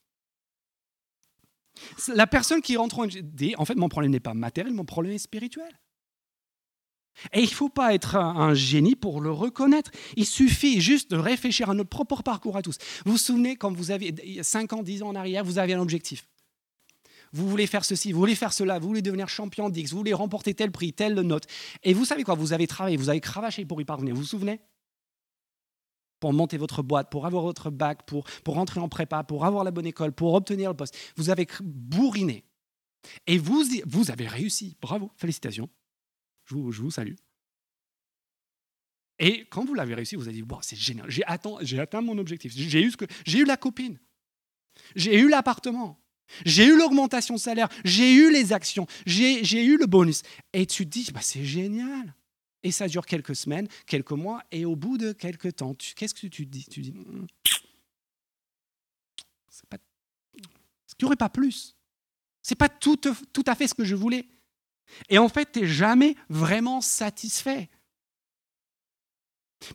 La personne qui rentre en dit, en fait, mon problème n'est pas matériel, mon problème est spirituel. Et il ne faut pas être un génie pour le reconnaître. Il suffit juste de réfléchir à notre propre parcours à tous. Vous vous souvenez, quand vous avez 5 ans, 10 ans en arrière, vous aviez un objectif vous voulez faire ceci, vous voulez faire cela, vous voulez devenir champion d'X, vous voulez remporter tel prix, telle note. Et vous savez quoi, vous avez travaillé, vous avez cravaché pour y parvenir, vous vous souvenez? Pour monter votre boîte, pour avoir votre bac, pour, pour rentrer en prépa, pour avoir la bonne école, pour obtenir le poste. Vous avez bourriné. Et vous, vous avez réussi. Bravo, félicitations. Je vous, salue. Et quand vous l'avez réussi, vous avez dit, bon, c'est génial, j'ai atteint, mon objectif, j'ai eu, ce eu la copine, j'ai eu l'appartement, j'ai eu l'augmentation de salaire, j'ai eu les actions, j'ai eu le bonus. Et tu te dis, bah, c'est génial. Et ça dure quelques semaines, quelques mois, et au bout de quelques temps, qu'est-ce que tu te dis? Tu dis, hmm, c'est pas, est-ce qu'il n'y aurait pas plus C'est pas tout, tout à fait ce que je voulais. Et en fait, tu n'es jamais vraiment satisfait.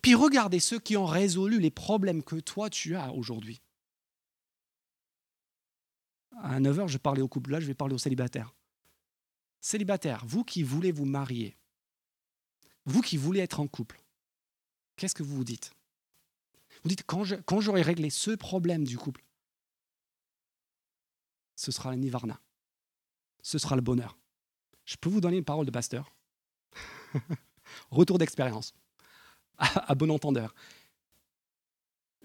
Puis regardez ceux qui ont résolu les problèmes que toi tu as aujourd'hui à 9h, je parlais au couple, là, je vais parler aux célibataires. Célibataires, vous qui voulez vous marier, vous qui voulez être en couple, qu'est-ce que vous vous dites? Vous dites, quand, j'aurai réglé ce problème du couple, ce sera la nivarna. Ce sera le bonheur. Je peux vous donner une parole de pasteur? <laughs> Retour d'expérience. <laughs> à bon entendeur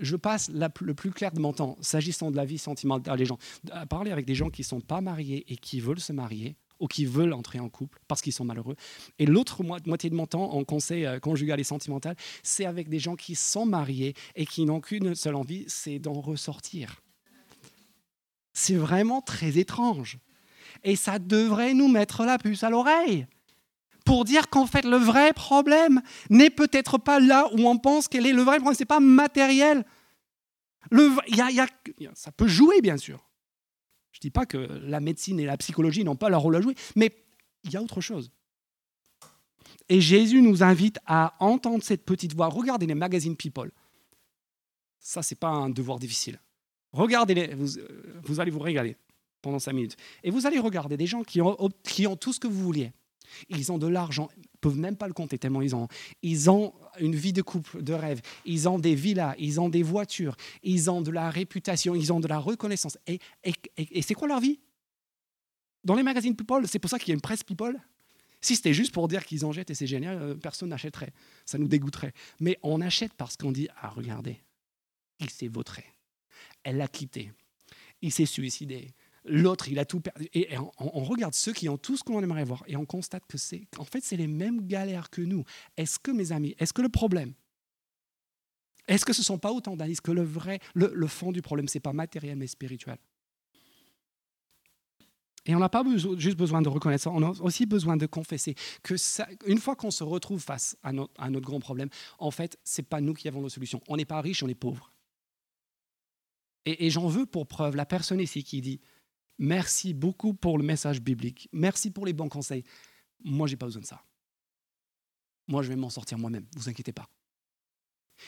je passe le plus clair de mon temps, s'agissant de la vie sentimentale des gens, à parler avec des gens qui ne sont pas mariés et qui veulent se marier ou qui veulent entrer en couple parce qu'ils sont malheureux. Et l'autre moitié de mon temps en conseil euh, conjugal et sentimental, c'est avec des gens qui sont mariés et qui n'ont qu'une seule envie, c'est d'en ressortir. C'est vraiment très étrange. Et ça devrait nous mettre la puce à l'oreille pour dire qu'en fait le vrai problème n'est peut-être pas là où on pense qu'elle est le vrai problème, ce n'est pas matériel. Ça peut jouer bien sûr. Je ne dis pas que la médecine et la psychologie n'ont pas leur rôle à jouer, mais il y a autre chose. Et Jésus nous invite à entendre cette petite voix. Regardez les magazines People. Ça, c'est pas un devoir difficile. Regardez-les, vous, vous, allez vous régaler pendant cinq minutes. Et vous allez regarder des gens qui qui ont tout ce que vous vouliez. Ils ont de l'argent, peuvent même pas le compter tellement ils ont. Ils ont une vie de couple, de rêve. Ils ont des villas, ils ont des voitures, ils ont de la réputation, ils ont de la reconnaissance. Et, et, c'est quoi leur vie? Dans les magazines People, c'est pour ça qu'il y a une presse People? Si c'était juste pour dire qu'ils en jettent et c'est génial, euh, personne n'achèterait. Ça nous dégoûterait. Mais on achète parce qu'on dit Ah, regardez, il s'est vautré. Elle l'a quitté. Il s'est suicidé l'autre, il a tout perdu. Et, on, regarde ceux qui ont tout ce qu'on aimerait voir et on constate que c'est, en fait, c'est les mêmes galères que nous. Est-ce que, mes amis, est-ce que le problème, est-ce que ce ne sont pas autant d'indices que le vrai, le, fond du problème, c'est pas matériel mais spirituel? Et on n'a pas juste besoin de reconnaître ça, on a aussi besoin de confesser que une fois qu'on se retrouve face à notre, grand problème, en fait, ce n'est pas nous qui avons la solution. On n'est pas riche, on est pauvre. Et j'en veux pour preuve la personne ici qui dit Merci beaucoup pour le message biblique. Merci pour les bons conseils. Moi, je n'ai pas besoin de ça. Moi, je vais m'en sortir moi-même. Vous inquiétez pas.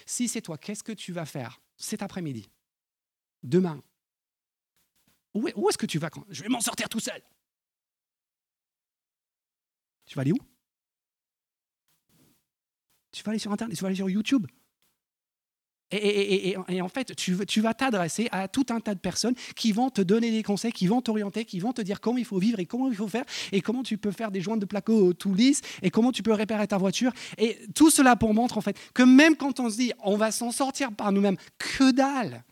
Si c'est toi, qu'est-ce que tu vas faire cet après-midi Demain? Où est-ce que tu vas Je vais m'en sortir tout seul. Tu vas aller où? Tu vas aller sur Internet, tu vas aller sur YouTube? Et, en fait, tu, vas t'adresser à tout un tas de personnes qui vont te donner des conseils, qui vont t'orienter, qui vont te dire comment il faut vivre et comment il faut faire, et comment tu peux faire des joints de placo tout lisses, et comment tu peux réparer ta voiture. Et tout cela pour montrer en fait que même quand on se dit on va s'en sortir par nous-mêmes, que dalle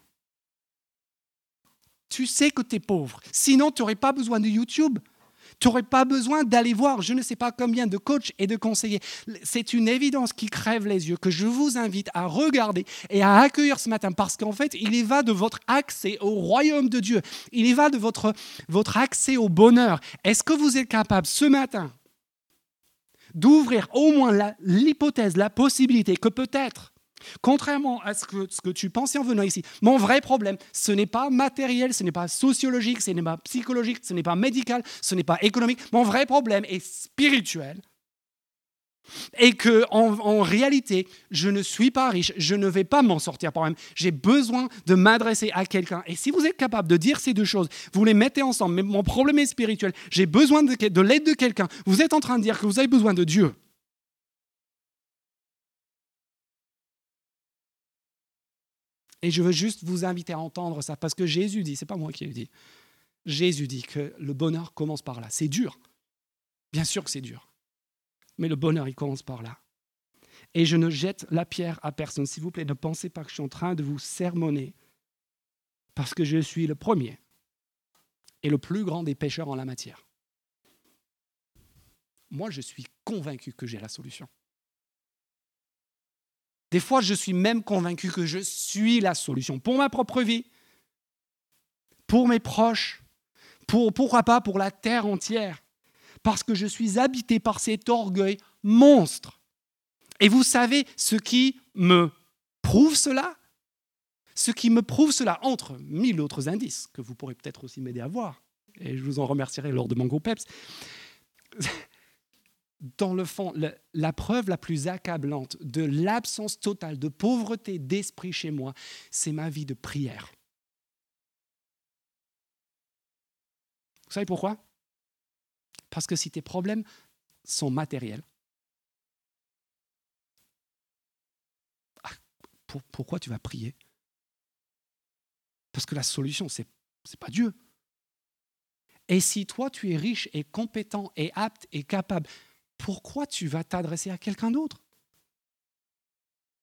tu sais que tu es pauvre. Sinon, tu n'aurais pas besoin de YouTube. Tu n'aurais pas besoin d'aller voir je ne sais pas combien de coachs et de conseillers. C'est une évidence qui crève les yeux que je vous invite à regarder et à accueillir ce matin parce qu'en fait, il y va de votre accès au royaume de Dieu. Il y va de votre, votre accès au bonheur. Est-ce que vous êtes capable ce matin d'ouvrir au moins l'hypothèse, la possibilité que peut-être Contrairement à ce que, tu pensais en venant ici, mon vrai problème, ce n'est pas matériel, ce n'est pas sociologique, ce n'est pas psychologique, ce n'est pas médical, ce n'est pas économique. Mon vrai problème est spirituel. Et que en, réalité, je ne suis pas riche, je ne vais pas m'en sortir par moi-même. J'ai besoin de m'adresser à quelqu'un. Et si vous êtes capable de dire ces deux choses, vous les mettez ensemble. Mais mon problème est spirituel. J'ai besoin de l'aide de quelqu'un. Vous êtes en train de dire que vous avez besoin de Dieu. Et je veux juste vous inviter à entendre ça, parce que Jésus dit, c'est pas moi qui le dis, Jésus dit que le bonheur commence par là. C'est dur. Bien sûr que c'est dur. Mais le bonheur, il commence par là. Et je ne jette la pierre à personne. S'il vous plaît, ne pensez pas que je suis en train de vous sermonner, parce que je suis le premier et le plus grand des pécheurs en la matière. Moi, je suis convaincu que j'ai la solution. Des fois, je suis même convaincu que je suis la solution pour ma propre vie, pour mes proches, pour, pourquoi pas pour la terre entière, parce que je suis habité par cet orgueil monstre. Et vous savez ce qui me prouve cela? Ce qui me prouve cela, entre mille autres indices que vous pourrez peut-être aussi m'aider à voir, et je vous en remercierai lors de mon groupe PEPS, dans le fond, la, preuve la plus accablante de l'absence totale de pauvreté d'esprit chez moi, c'est ma vie de prière. Vous savez pourquoi? Parce que si tes problèmes sont matériels, ah, pourquoi tu vas prier? Parce que la solution, ce n'est pas Dieu. Et si toi, tu es riche et compétent et apte et capable, pourquoi tu vas t'adresser à quelqu'un d'autre?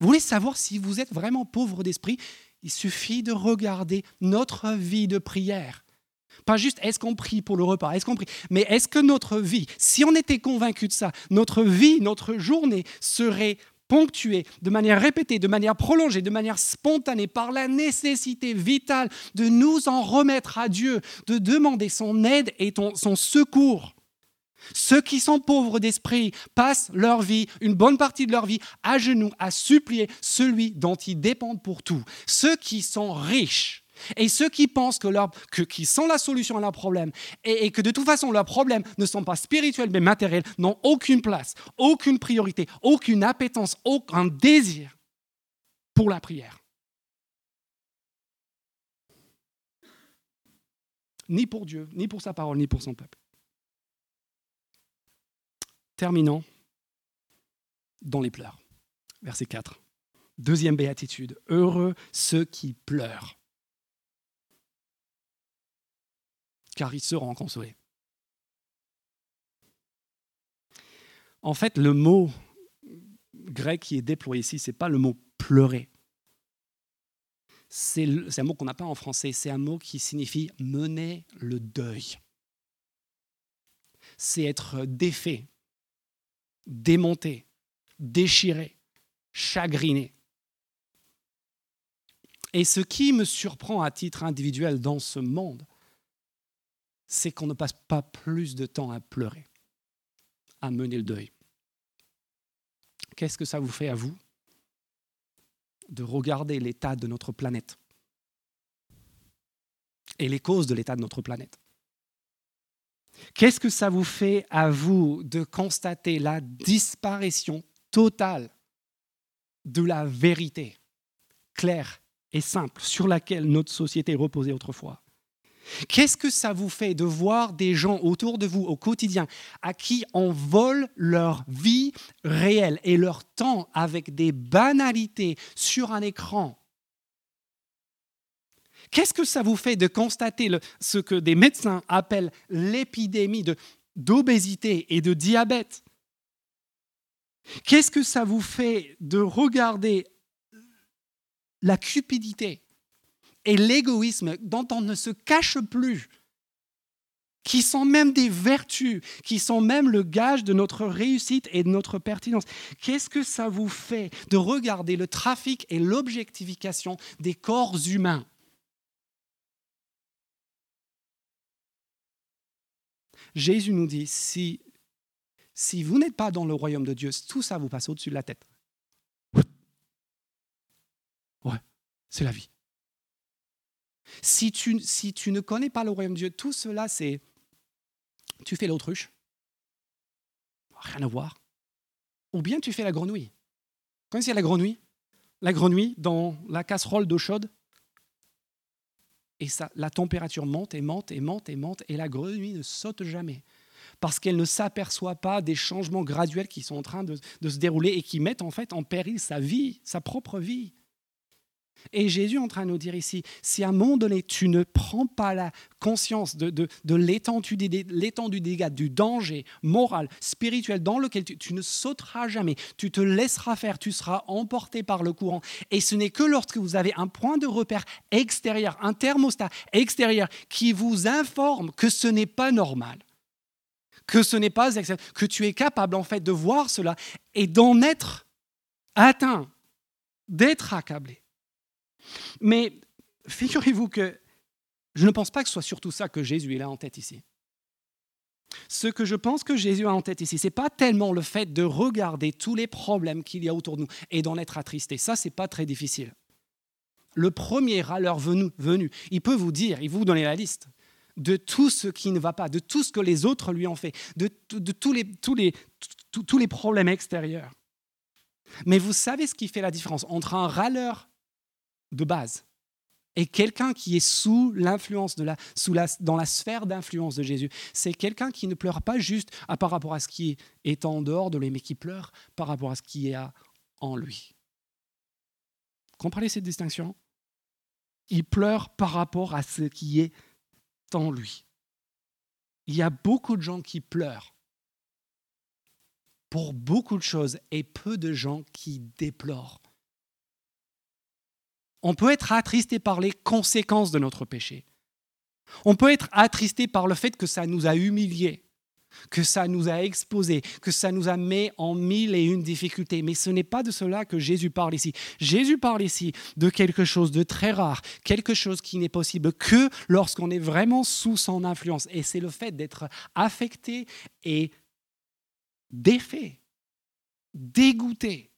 Vous voulez savoir si vous êtes vraiment pauvre d'esprit Il suffit de regarder notre vie de prière. Pas juste est-ce qu'on prie pour le repas, est-ce qu'on prie, mais est-ce que notre vie, si on était convaincu de ça, notre vie, notre journée serait ponctuée de manière répétée, de manière prolongée, de manière spontanée par la nécessité vitale de nous en remettre à Dieu, de demander son aide et son secours? Ceux qui sont pauvres d'esprit passent leur vie, une bonne partie de leur vie, à genoux, à supplier celui dont ils dépendent pour tout. Ceux qui sont riches et ceux qui pensent que, leur, qui sont la solution à leurs problèmes et, et, que de toute façon leurs problèmes ne sont pas spirituels mais matériels n'ont aucune place, aucune priorité, aucune appétence, aucun désir pour la prière. Ni pour Dieu, ni pour sa parole, ni pour son peuple. Terminons dans les pleurs. Verset 4. Deuxième béatitude. Heureux ceux qui pleurent, car ils seront consolés. En fait, le mot grec qui est déployé ici, ce n'est pas le mot pleurer. C'est un mot qu'on n'a pas en français, c'est un mot qui signifie mener le deuil. C'est être défait, démonté, déchiré, chagriné. Et ce qui me surprend à titre individuel dans ce monde, c'est qu'on ne passe pas plus de temps à pleurer, à mener le deuil. Qu'est-ce que ça vous fait à vous de regarder l'état de notre planète et les causes de l'état de notre planète? Qu'est-ce que ça vous fait à vous de constater la disparition totale de la vérité claire et simple sur laquelle notre société reposait autrefois? Qu'est-ce que ça vous fait de voir des gens autour de vous au quotidien à qui on vole leur vie réelle et leur temps avec des banalités sur un écran Qu'est-ce que ça vous fait de constater ce que des médecins appellent l'épidémie d'obésité et de diabète? Qu'est-ce que ça vous fait de regarder la cupidité et l'égoïsme dont on ne se cache plus, qui sont même des vertus, qui sont même le gage de notre réussite et de notre pertinence? Qu'est-ce que ça vous fait de regarder le trafic et l'objectification des corps humains? Jésus nous dit, si, si vous n'êtes pas dans le royaume de Dieu, tout ça vous passe au-dessus de la tête. Ouais, c'est la vie. Si tu, si tu ne connais pas le royaume de Dieu, tout cela, c'est... Tu fais l'autruche. Rien à voir. Ou bien tu fais la grenouille. Connaissez la grenouille? La grenouille dans la casserole d'eau chaude? Et ça, la température monte et monte et monte et monte, et la grenouille ne saute jamais. Parce qu'elle ne s'aperçoit pas des changements graduels qui sont en train de, de se dérouler et qui mettent en fait en péril sa vie, sa propre vie. Et Jésus est en train de nous dire ici, si à un moment donné, tu ne prends pas la conscience de, de, l'étendue des, dégâts, du danger moral, spirituel dans lequel tu, tu, ne sauteras jamais, tu te laisseras faire, tu seras emporté par le courant. Et ce n'est que lorsque vous avez un point de repère extérieur, un thermostat extérieur qui vous informe que ce n'est pas normal, que ce n'est pas que tu es capable en fait de voir cela et d'en être atteint, d'être accablé. Mais figurez-vous que je ne pense pas que ce soit surtout ça que Jésus a en tête ici. Ce que je pense que Jésus a en tête ici, ce n'est pas tellement le fait de regarder tous les problèmes qu'il y a autour de nous et d'en être attristé. Ça, ce n'est pas très difficile. Le premier à venue, venu, il peut vous dire, il vous donner la liste de tout ce qui ne va pas, de tout ce que les autres lui ont fait, de, tous les problèmes extérieurs. Mais vous savez ce qui fait la différence entre un râleur de base. Et quelqu'un qui est sous l'influence de la, la, dans la sphère d'influence de Jésus, c'est quelqu'un qui ne pleure pas juste à, par rapport à ce qui est en dehors de lui, mais qui pleure par rapport à ce qui est en lui. Comprenez cette distinction? Il pleure par rapport à ce qui est en lui. Il y a beaucoup de gens qui pleurent pour beaucoup de choses et peu de gens qui déplorent on peut être attristé par les conséquences de notre péché. On peut être attristé par le fait que ça nous a humiliés, que ça nous a exposés, que ça nous a mis en mille et une difficultés. Mais ce n'est pas de cela que Jésus parle ici. Jésus parle ici de quelque chose de très rare, quelque chose qui n'est possible que lorsqu'on est vraiment sous son influence. Et c'est le fait d'être affecté et défait, dégoûté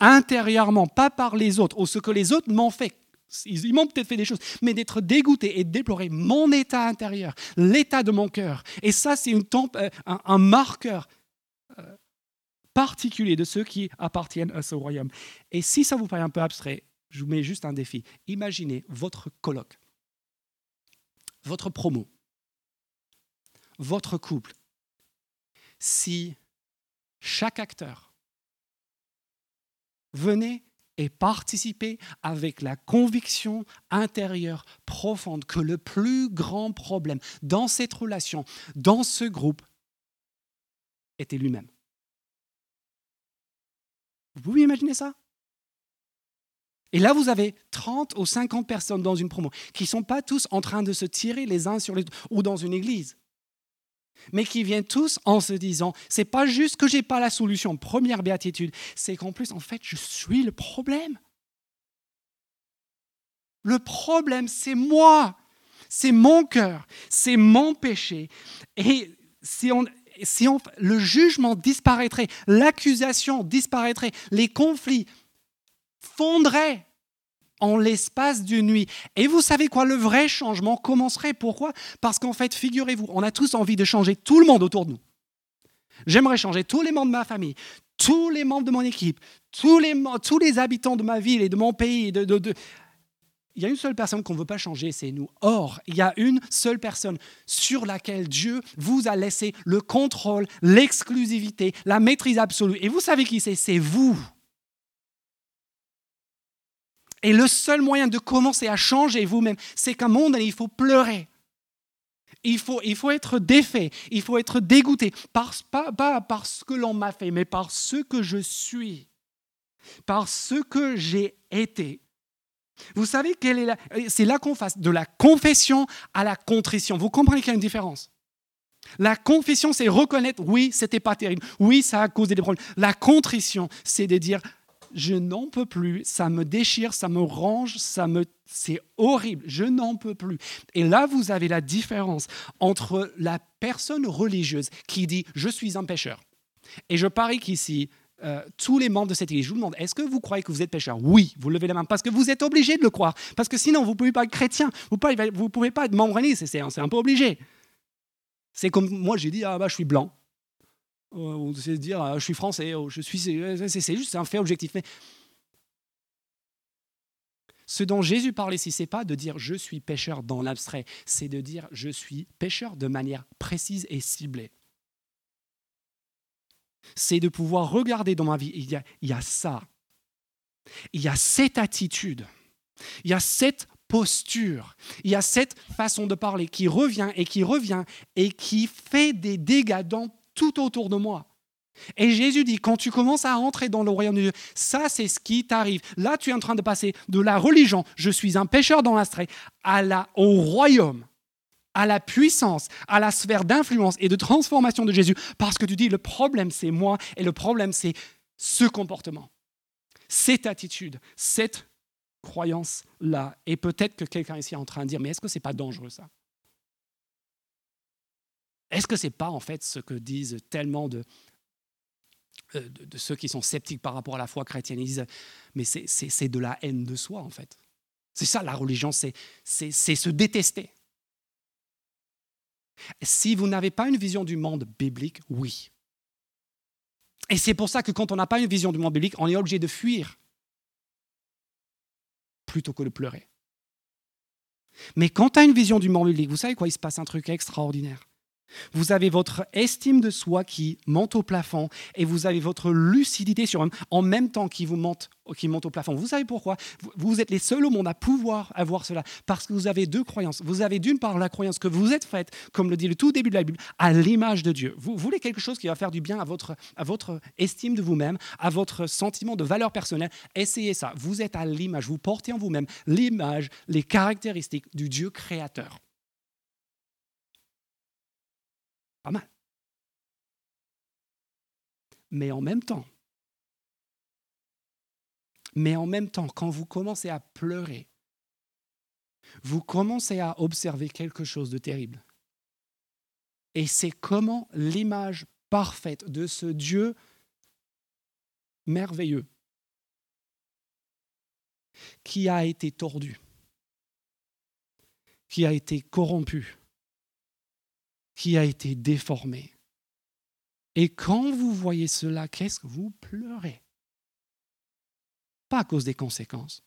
intérieurement, pas par les autres, ou ce que les autres m'ont fait. Ils m'ont peut-être fait des choses, mais d'être dégoûté et déplorer mon état intérieur, l'état de mon cœur. Et ça, c'est euh, un, marqueur euh, particulier de ceux qui appartiennent à ce royaume. Et si ça vous paraît un peu abstrait, je vous mets juste un défi. Imaginez votre colloque, votre promo, votre couple. Si chaque acteur venez et participez avec la conviction intérieure profonde que le plus grand problème dans cette relation, dans ce groupe, était lui-même. Vous pouvez imaginer ça? Et là, vous avez 30 ou 50 personnes dans une promo qui ne sont pas tous en train de se tirer les uns sur les autres ou dans une église mais qui viennent tous en se disant, c'est pas juste que j'ai pas la solution, première béatitude, c'est qu'en plus, en fait, je suis le problème. Le problème, c'est moi, c'est mon cœur, c'est mon péché. Et si on, si on, le jugement disparaîtrait, l'accusation disparaîtrait, les conflits fondraient en l'espace d'une nuit. Et vous savez quoi, le vrai changement commencerait. Pourquoi? Parce qu'en fait, figurez-vous, on a tous envie de changer tout le monde autour de nous. J'aimerais changer tous les membres de ma famille, tous les membres de mon équipe, tous les, tous les habitants de ma ville et de mon pays. Il y a une seule personne qu'on ne veut pas changer, c'est nous. Or, il y a une seule personne sur laquelle Dieu vous a laissé le contrôle, l'exclusivité, la maîtrise absolue. Et vous savez qui c'est? C'est vous. Et le seul moyen de commencer à changer vous-même, c'est qu'à un moment il faut pleurer. Il faut, il faut être défait, il faut être dégoûté, pas, pas par ce que l'on m'a fait, mais par ce que je suis, par ce que j'ai été. Vous savez quelle est. C'est là qu'on fasse de la confession à la contrition. Vous comprenez qu'il y a une différence? La confession, c'est reconnaître, oui, c'était pas terrible, oui, ça a causé des problèmes. La contrition, c'est de dire, je n'en peux plus, ça me déchire, ça me range, ça me c'est horrible, je n'en peux plus. Et là, vous avez la différence entre la personne religieuse qui dit je suis un pécheur. Et je parie qu'ici, euh, tous les membres de cette église, je vous demande, est-ce que vous croyez que vous êtes pécheur Oui, vous levez la main, parce que vous êtes obligé de le croire. Parce que sinon, vous ne pouvez pas être chrétien, vous ne pouvez, pas être membre c'est un peu obligé. C'est comme moi, j'ai dit, ah bah, je suis blanc. Ou c'est dire, ah, je suis français, je suis. C'est juste un fait objectif. Mais ce dont Jésus parle ici, c'est pas de dire je suis pécheur dans l'abstrait, c'est de dire je suis pécheur de manière précise et ciblée c'est de pouvoir regarder dans ma vie, il y, a, il y a ça, il y a cette attitude, il y a cette posture, il y a cette façon de parler qui revient et qui revient et qui fait des dégâts dans tout autour de moi. Et Jésus dit, quand tu commences à rentrer dans le royaume de Dieu, ça c'est ce qui t'arrive. Là, tu es en train de passer de la religion, je suis un pécheur dans l'astrait, à la, au royaume à la puissance, à la sphère d'influence et de transformation de Jésus, parce que tu dis, le problème c'est moi et le problème c'est ce comportement, cette attitude, cette croyance-là. Et peut-être que quelqu'un ici est en train de dire, mais est-ce que ce n'est pas dangereux ça? Est-ce que ce n'est pas en fait ce que disent tellement de, euh, de, ceux qui sont sceptiques par rapport à la foi chrétienne? Ils disent, mais c'est de la haine de soi en fait. C'est ça la religion, c'est se détester. Si vous n'avez pas une vision du monde biblique, oui. Et c'est pour ça que quand on n'a pas une vision du monde biblique, on est obligé de fuir plutôt que de pleurer. Mais quand tu as une vision du monde biblique, vous savez quoi, il se passe un truc extraordinaire. Vous avez votre estime de soi qui monte au plafond et vous avez votre lucidité sur en même temps qui vous monte, qui monte au plafond. Vous savez pourquoi? Vous êtes les seuls au monde à pouvoir avoir cela parce que vous avez deux croyances. Vous avez d'une part la croyance que vous êtes faite, comme le dit le tout début de la Bible, à l'image de Dieu. Vous voulez quelque chose qui va faire du bien à votre, à votre estime de vous-même, à votre sentiment de valeur personnelle? Essayez ça. Vous êtes à l'image, vous portez en vous-même l'image, les caractéristiques du Dieu créateur. Mal. Mais en même temps, mais en même temps, quand vous commencez à pleurer, vous commencez à observer quelque chose de terrible. Et c'est comment l'image parfaite de ce Dieu merveilleux qui a été tordu, qui a été corrompu, qui a été déformé. Et quand vous voyez cela, qu'est-ce que vous pleurez? Pas à cause des conséquences,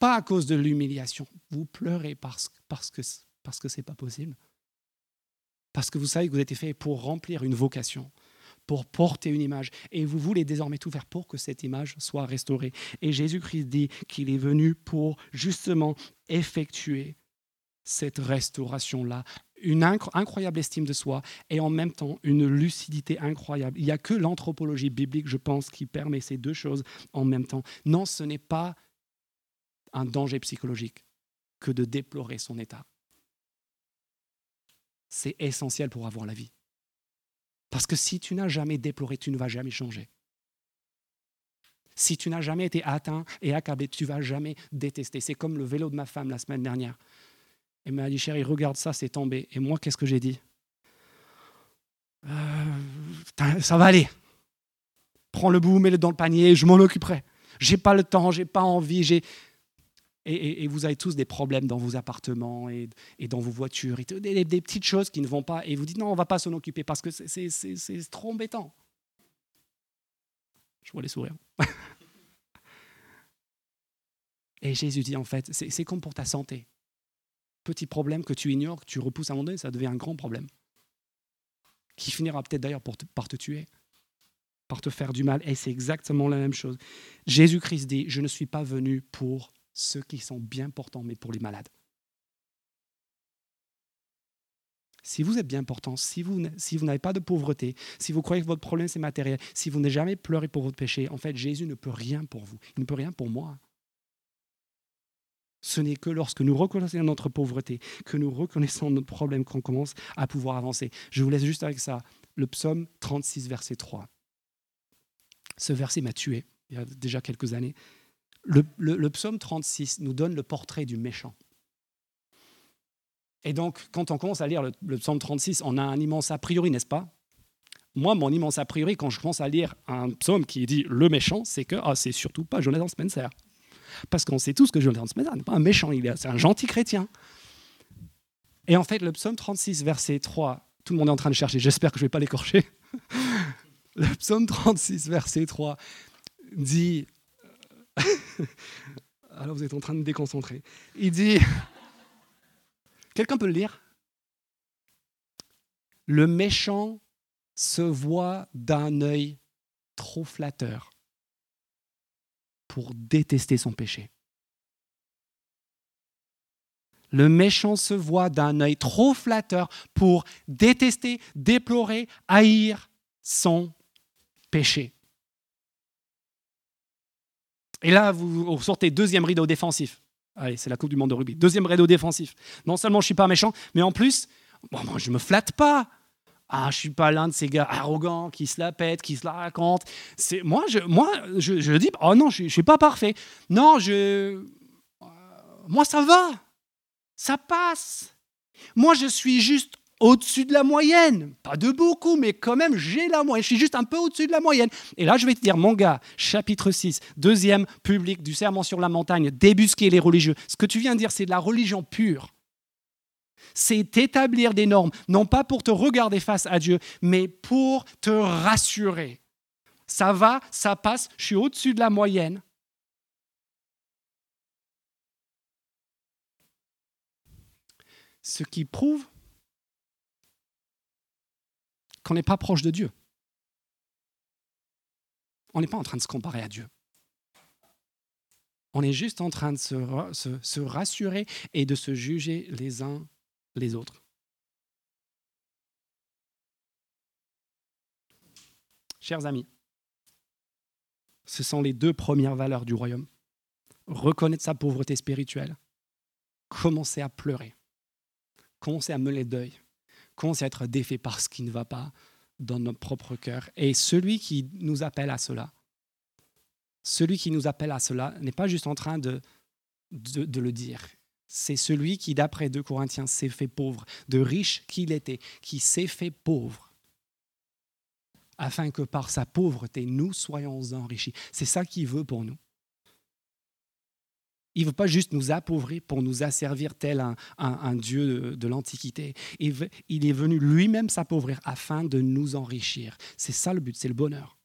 pas à cause de l'humiliation. Vous pleurez parce, parce que parce que c'est pas possible. Parce que vous savez que vous êtes fait pour remplir une vocation, pour porter une image, et vous voulez désormais tout faire pour que cette image soit restaurée. Et Jésus-Christ dit qu'il est venu pour justement effectuer cette restauration-là une incroyable estime de soi et en même temps une lucidité incroyable. Il n'y a que l'anthropologie biblique, je pense, qui permet ces deux choses en même temps. Non, ce n'est pas un danger psychologique que de déplorer son état. C'est essentiel pour avoir la vie. Parce que si tu n'as jamais déploré, tu ne vas jamais changer. Si tu n'as jamais été atteint et accablé, tu vas jamais détester. C'est comme le vélo de ma femme la semaine dernière. Elle m'a dit, chérie, regarde ça, c'est tombé. Et moi, qu'est-ce que j'ai dit? Euh, Ça va aller. Prends le bout, mets-le dans le panier, je m'en occuperai. J'ai pas le temps, j'ai pas envie. J'ai... Et, vous avez tous des problèmes dans vos appartements et, dans vos voitures, et des, des, petites choses qui ne vont pas. Et vous dites non, on va pas s'en occuper parce que c'est trop embêtant. Je vois les sourires. <laughs> et Jésus dit en fait, c'est comme pour ta santé petit problème que tu ignores, que tu repousses à un moment donné, ça devient un grand problème. Qui finira peut-être d'ailleurs par te tuer, par te faire du mal. Et c'est exactement la même chose. Jésus-Christ dit, je ne suis pas venu pour ceux qui sont bien portants, mais pour les malades. Si vous êtes bien portant, si vous, si vous n'avez pas de pauvreté, si vous croyez que votre problème c'est matériel, si vous n'avez jamais pleuré pour votre péché, en fait, Jésus ne peut rien pour vous. Il ne peut rien pour moi. Ce n'est que lorsque nous reconnaissons notre pauvreté, que nous reconnaissons notre problème, qu'on commence à pouvoir avancer. Je vous laisse juste avec ça. Le psaume 36, verset 3. Ce verset m'a tué il y a déjà quelques années. Le, psaume 36 nous donne le portrait du méchant. Et donc, quand on commence à lire le, psaume 36, on a un immense a priori, n'est-ce pas? Moi, mon immense a priori, quand je commence à lire un psaume qui dit le méchant, c'est que ah, c'est surtout pas Jonathan Spencer. Parce qu'on sait tous que Jonathan Spencer n'est pas un méchant, c'est un gentil chrétien. Et en fait, le psaume 36, verset 3, tout le monde est en train de chercher, j'espère que je ne vais pas l'écorcher. <laughs> le psaume 36, verset 3 dit. <laughs> Alors vous êtes en train de déconcentrer. Il dit Quelqu'un peut le lire? Le méchant se voit d'un œil trop flatteur pour détester son péché. Le méchant se voit d'un œil trop flatteur pour détester, déplorer, haïr son péché. Et là, vous sortez deuxième rideau défensif. Allez, c'est la Coupe du Monde de rugby. Deuxième rideau défensif. Non seulement je suis pas méchant, mais en plus, moi, je me flatte pas. Ah, je suis pas l'un de ces gars arrogants qui se la pètent, qui se la racontent. C'est moi, je, moi, je, dis, oh non, je, je suis pas parfait. Non, je, euh, moi ça va, ça passe. Moi, je suis juste au-dessus de la moyenne. Pas de beaucoup, mais quand même, j'ai la moyenne. Je suis juste un peu au-dessus de la moyenne. Et là, je vais te dire, mon gars, chapitre 6, deuxième public du Serment sur la montagne, débusquer les religieux. Ce que tu viens de dire, c'est de la religion pure. C'est établir des normes, non pas pour te regarder face à Dieu, mais pour te rassurer. Ça va, ça passe, je suis au-dessus de la moyenne. Ce qui prouve qu'on n'est pas proche de Dieu. On n'est pas en train de se comparer à Dieu. On est juste en train de se, rassurer et de se juger les uns les autres. Chers amis, ce sont les deux premières valeurs du royaume. Reconnaître sa pauvreté spirituelle, commencer à pleurer, commencer à meuler deuil, commence à être défait par ce qui ne va pas dans notre propre cœur. Et celui qui nous appelle à cela, celui qui nous appelle à cela n'est pas juste en train de, le dire. C'est celui qui, d'après 2 Corinthiens, s'est fait pauvre, de riche qu'il était, qui s'est fait pauvre, afin que par sa pauvreté, nous soyons enrichis. C'est ça qu'il veut pour nous. Il ne veut pas juste nous appauvrir pour nous asservir tel un, Dieu de, l'Antiquité. Il, il est venu lui-même s'appauvrir afin de nous enrichir. C'est ça le but, c'est le bonheur.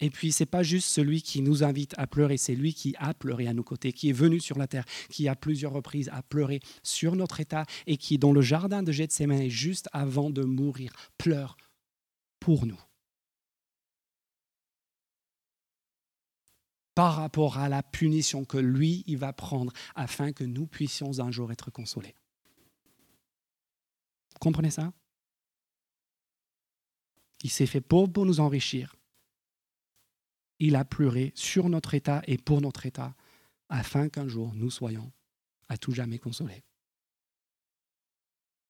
Et puis, ce n'est pas juste celui qui nous invite à pleurer, c'est lui qui a pleuré à nos côtés, qui est venu sur la terre, qui à plusieurs reprises a pleuré sur notre état et qui, dans le jardin de Gethsemane, juste avant de mourir, pleure pour nous. par rapport à la punition que lui, il va prendre afin que nous puissions un jour être consolés. Comprenez ça? Il s'est fait pour nous enrichir. Il a pleuré sur notre état et pour notre état afin qu'un jour nous soyons à tout jamais consolés.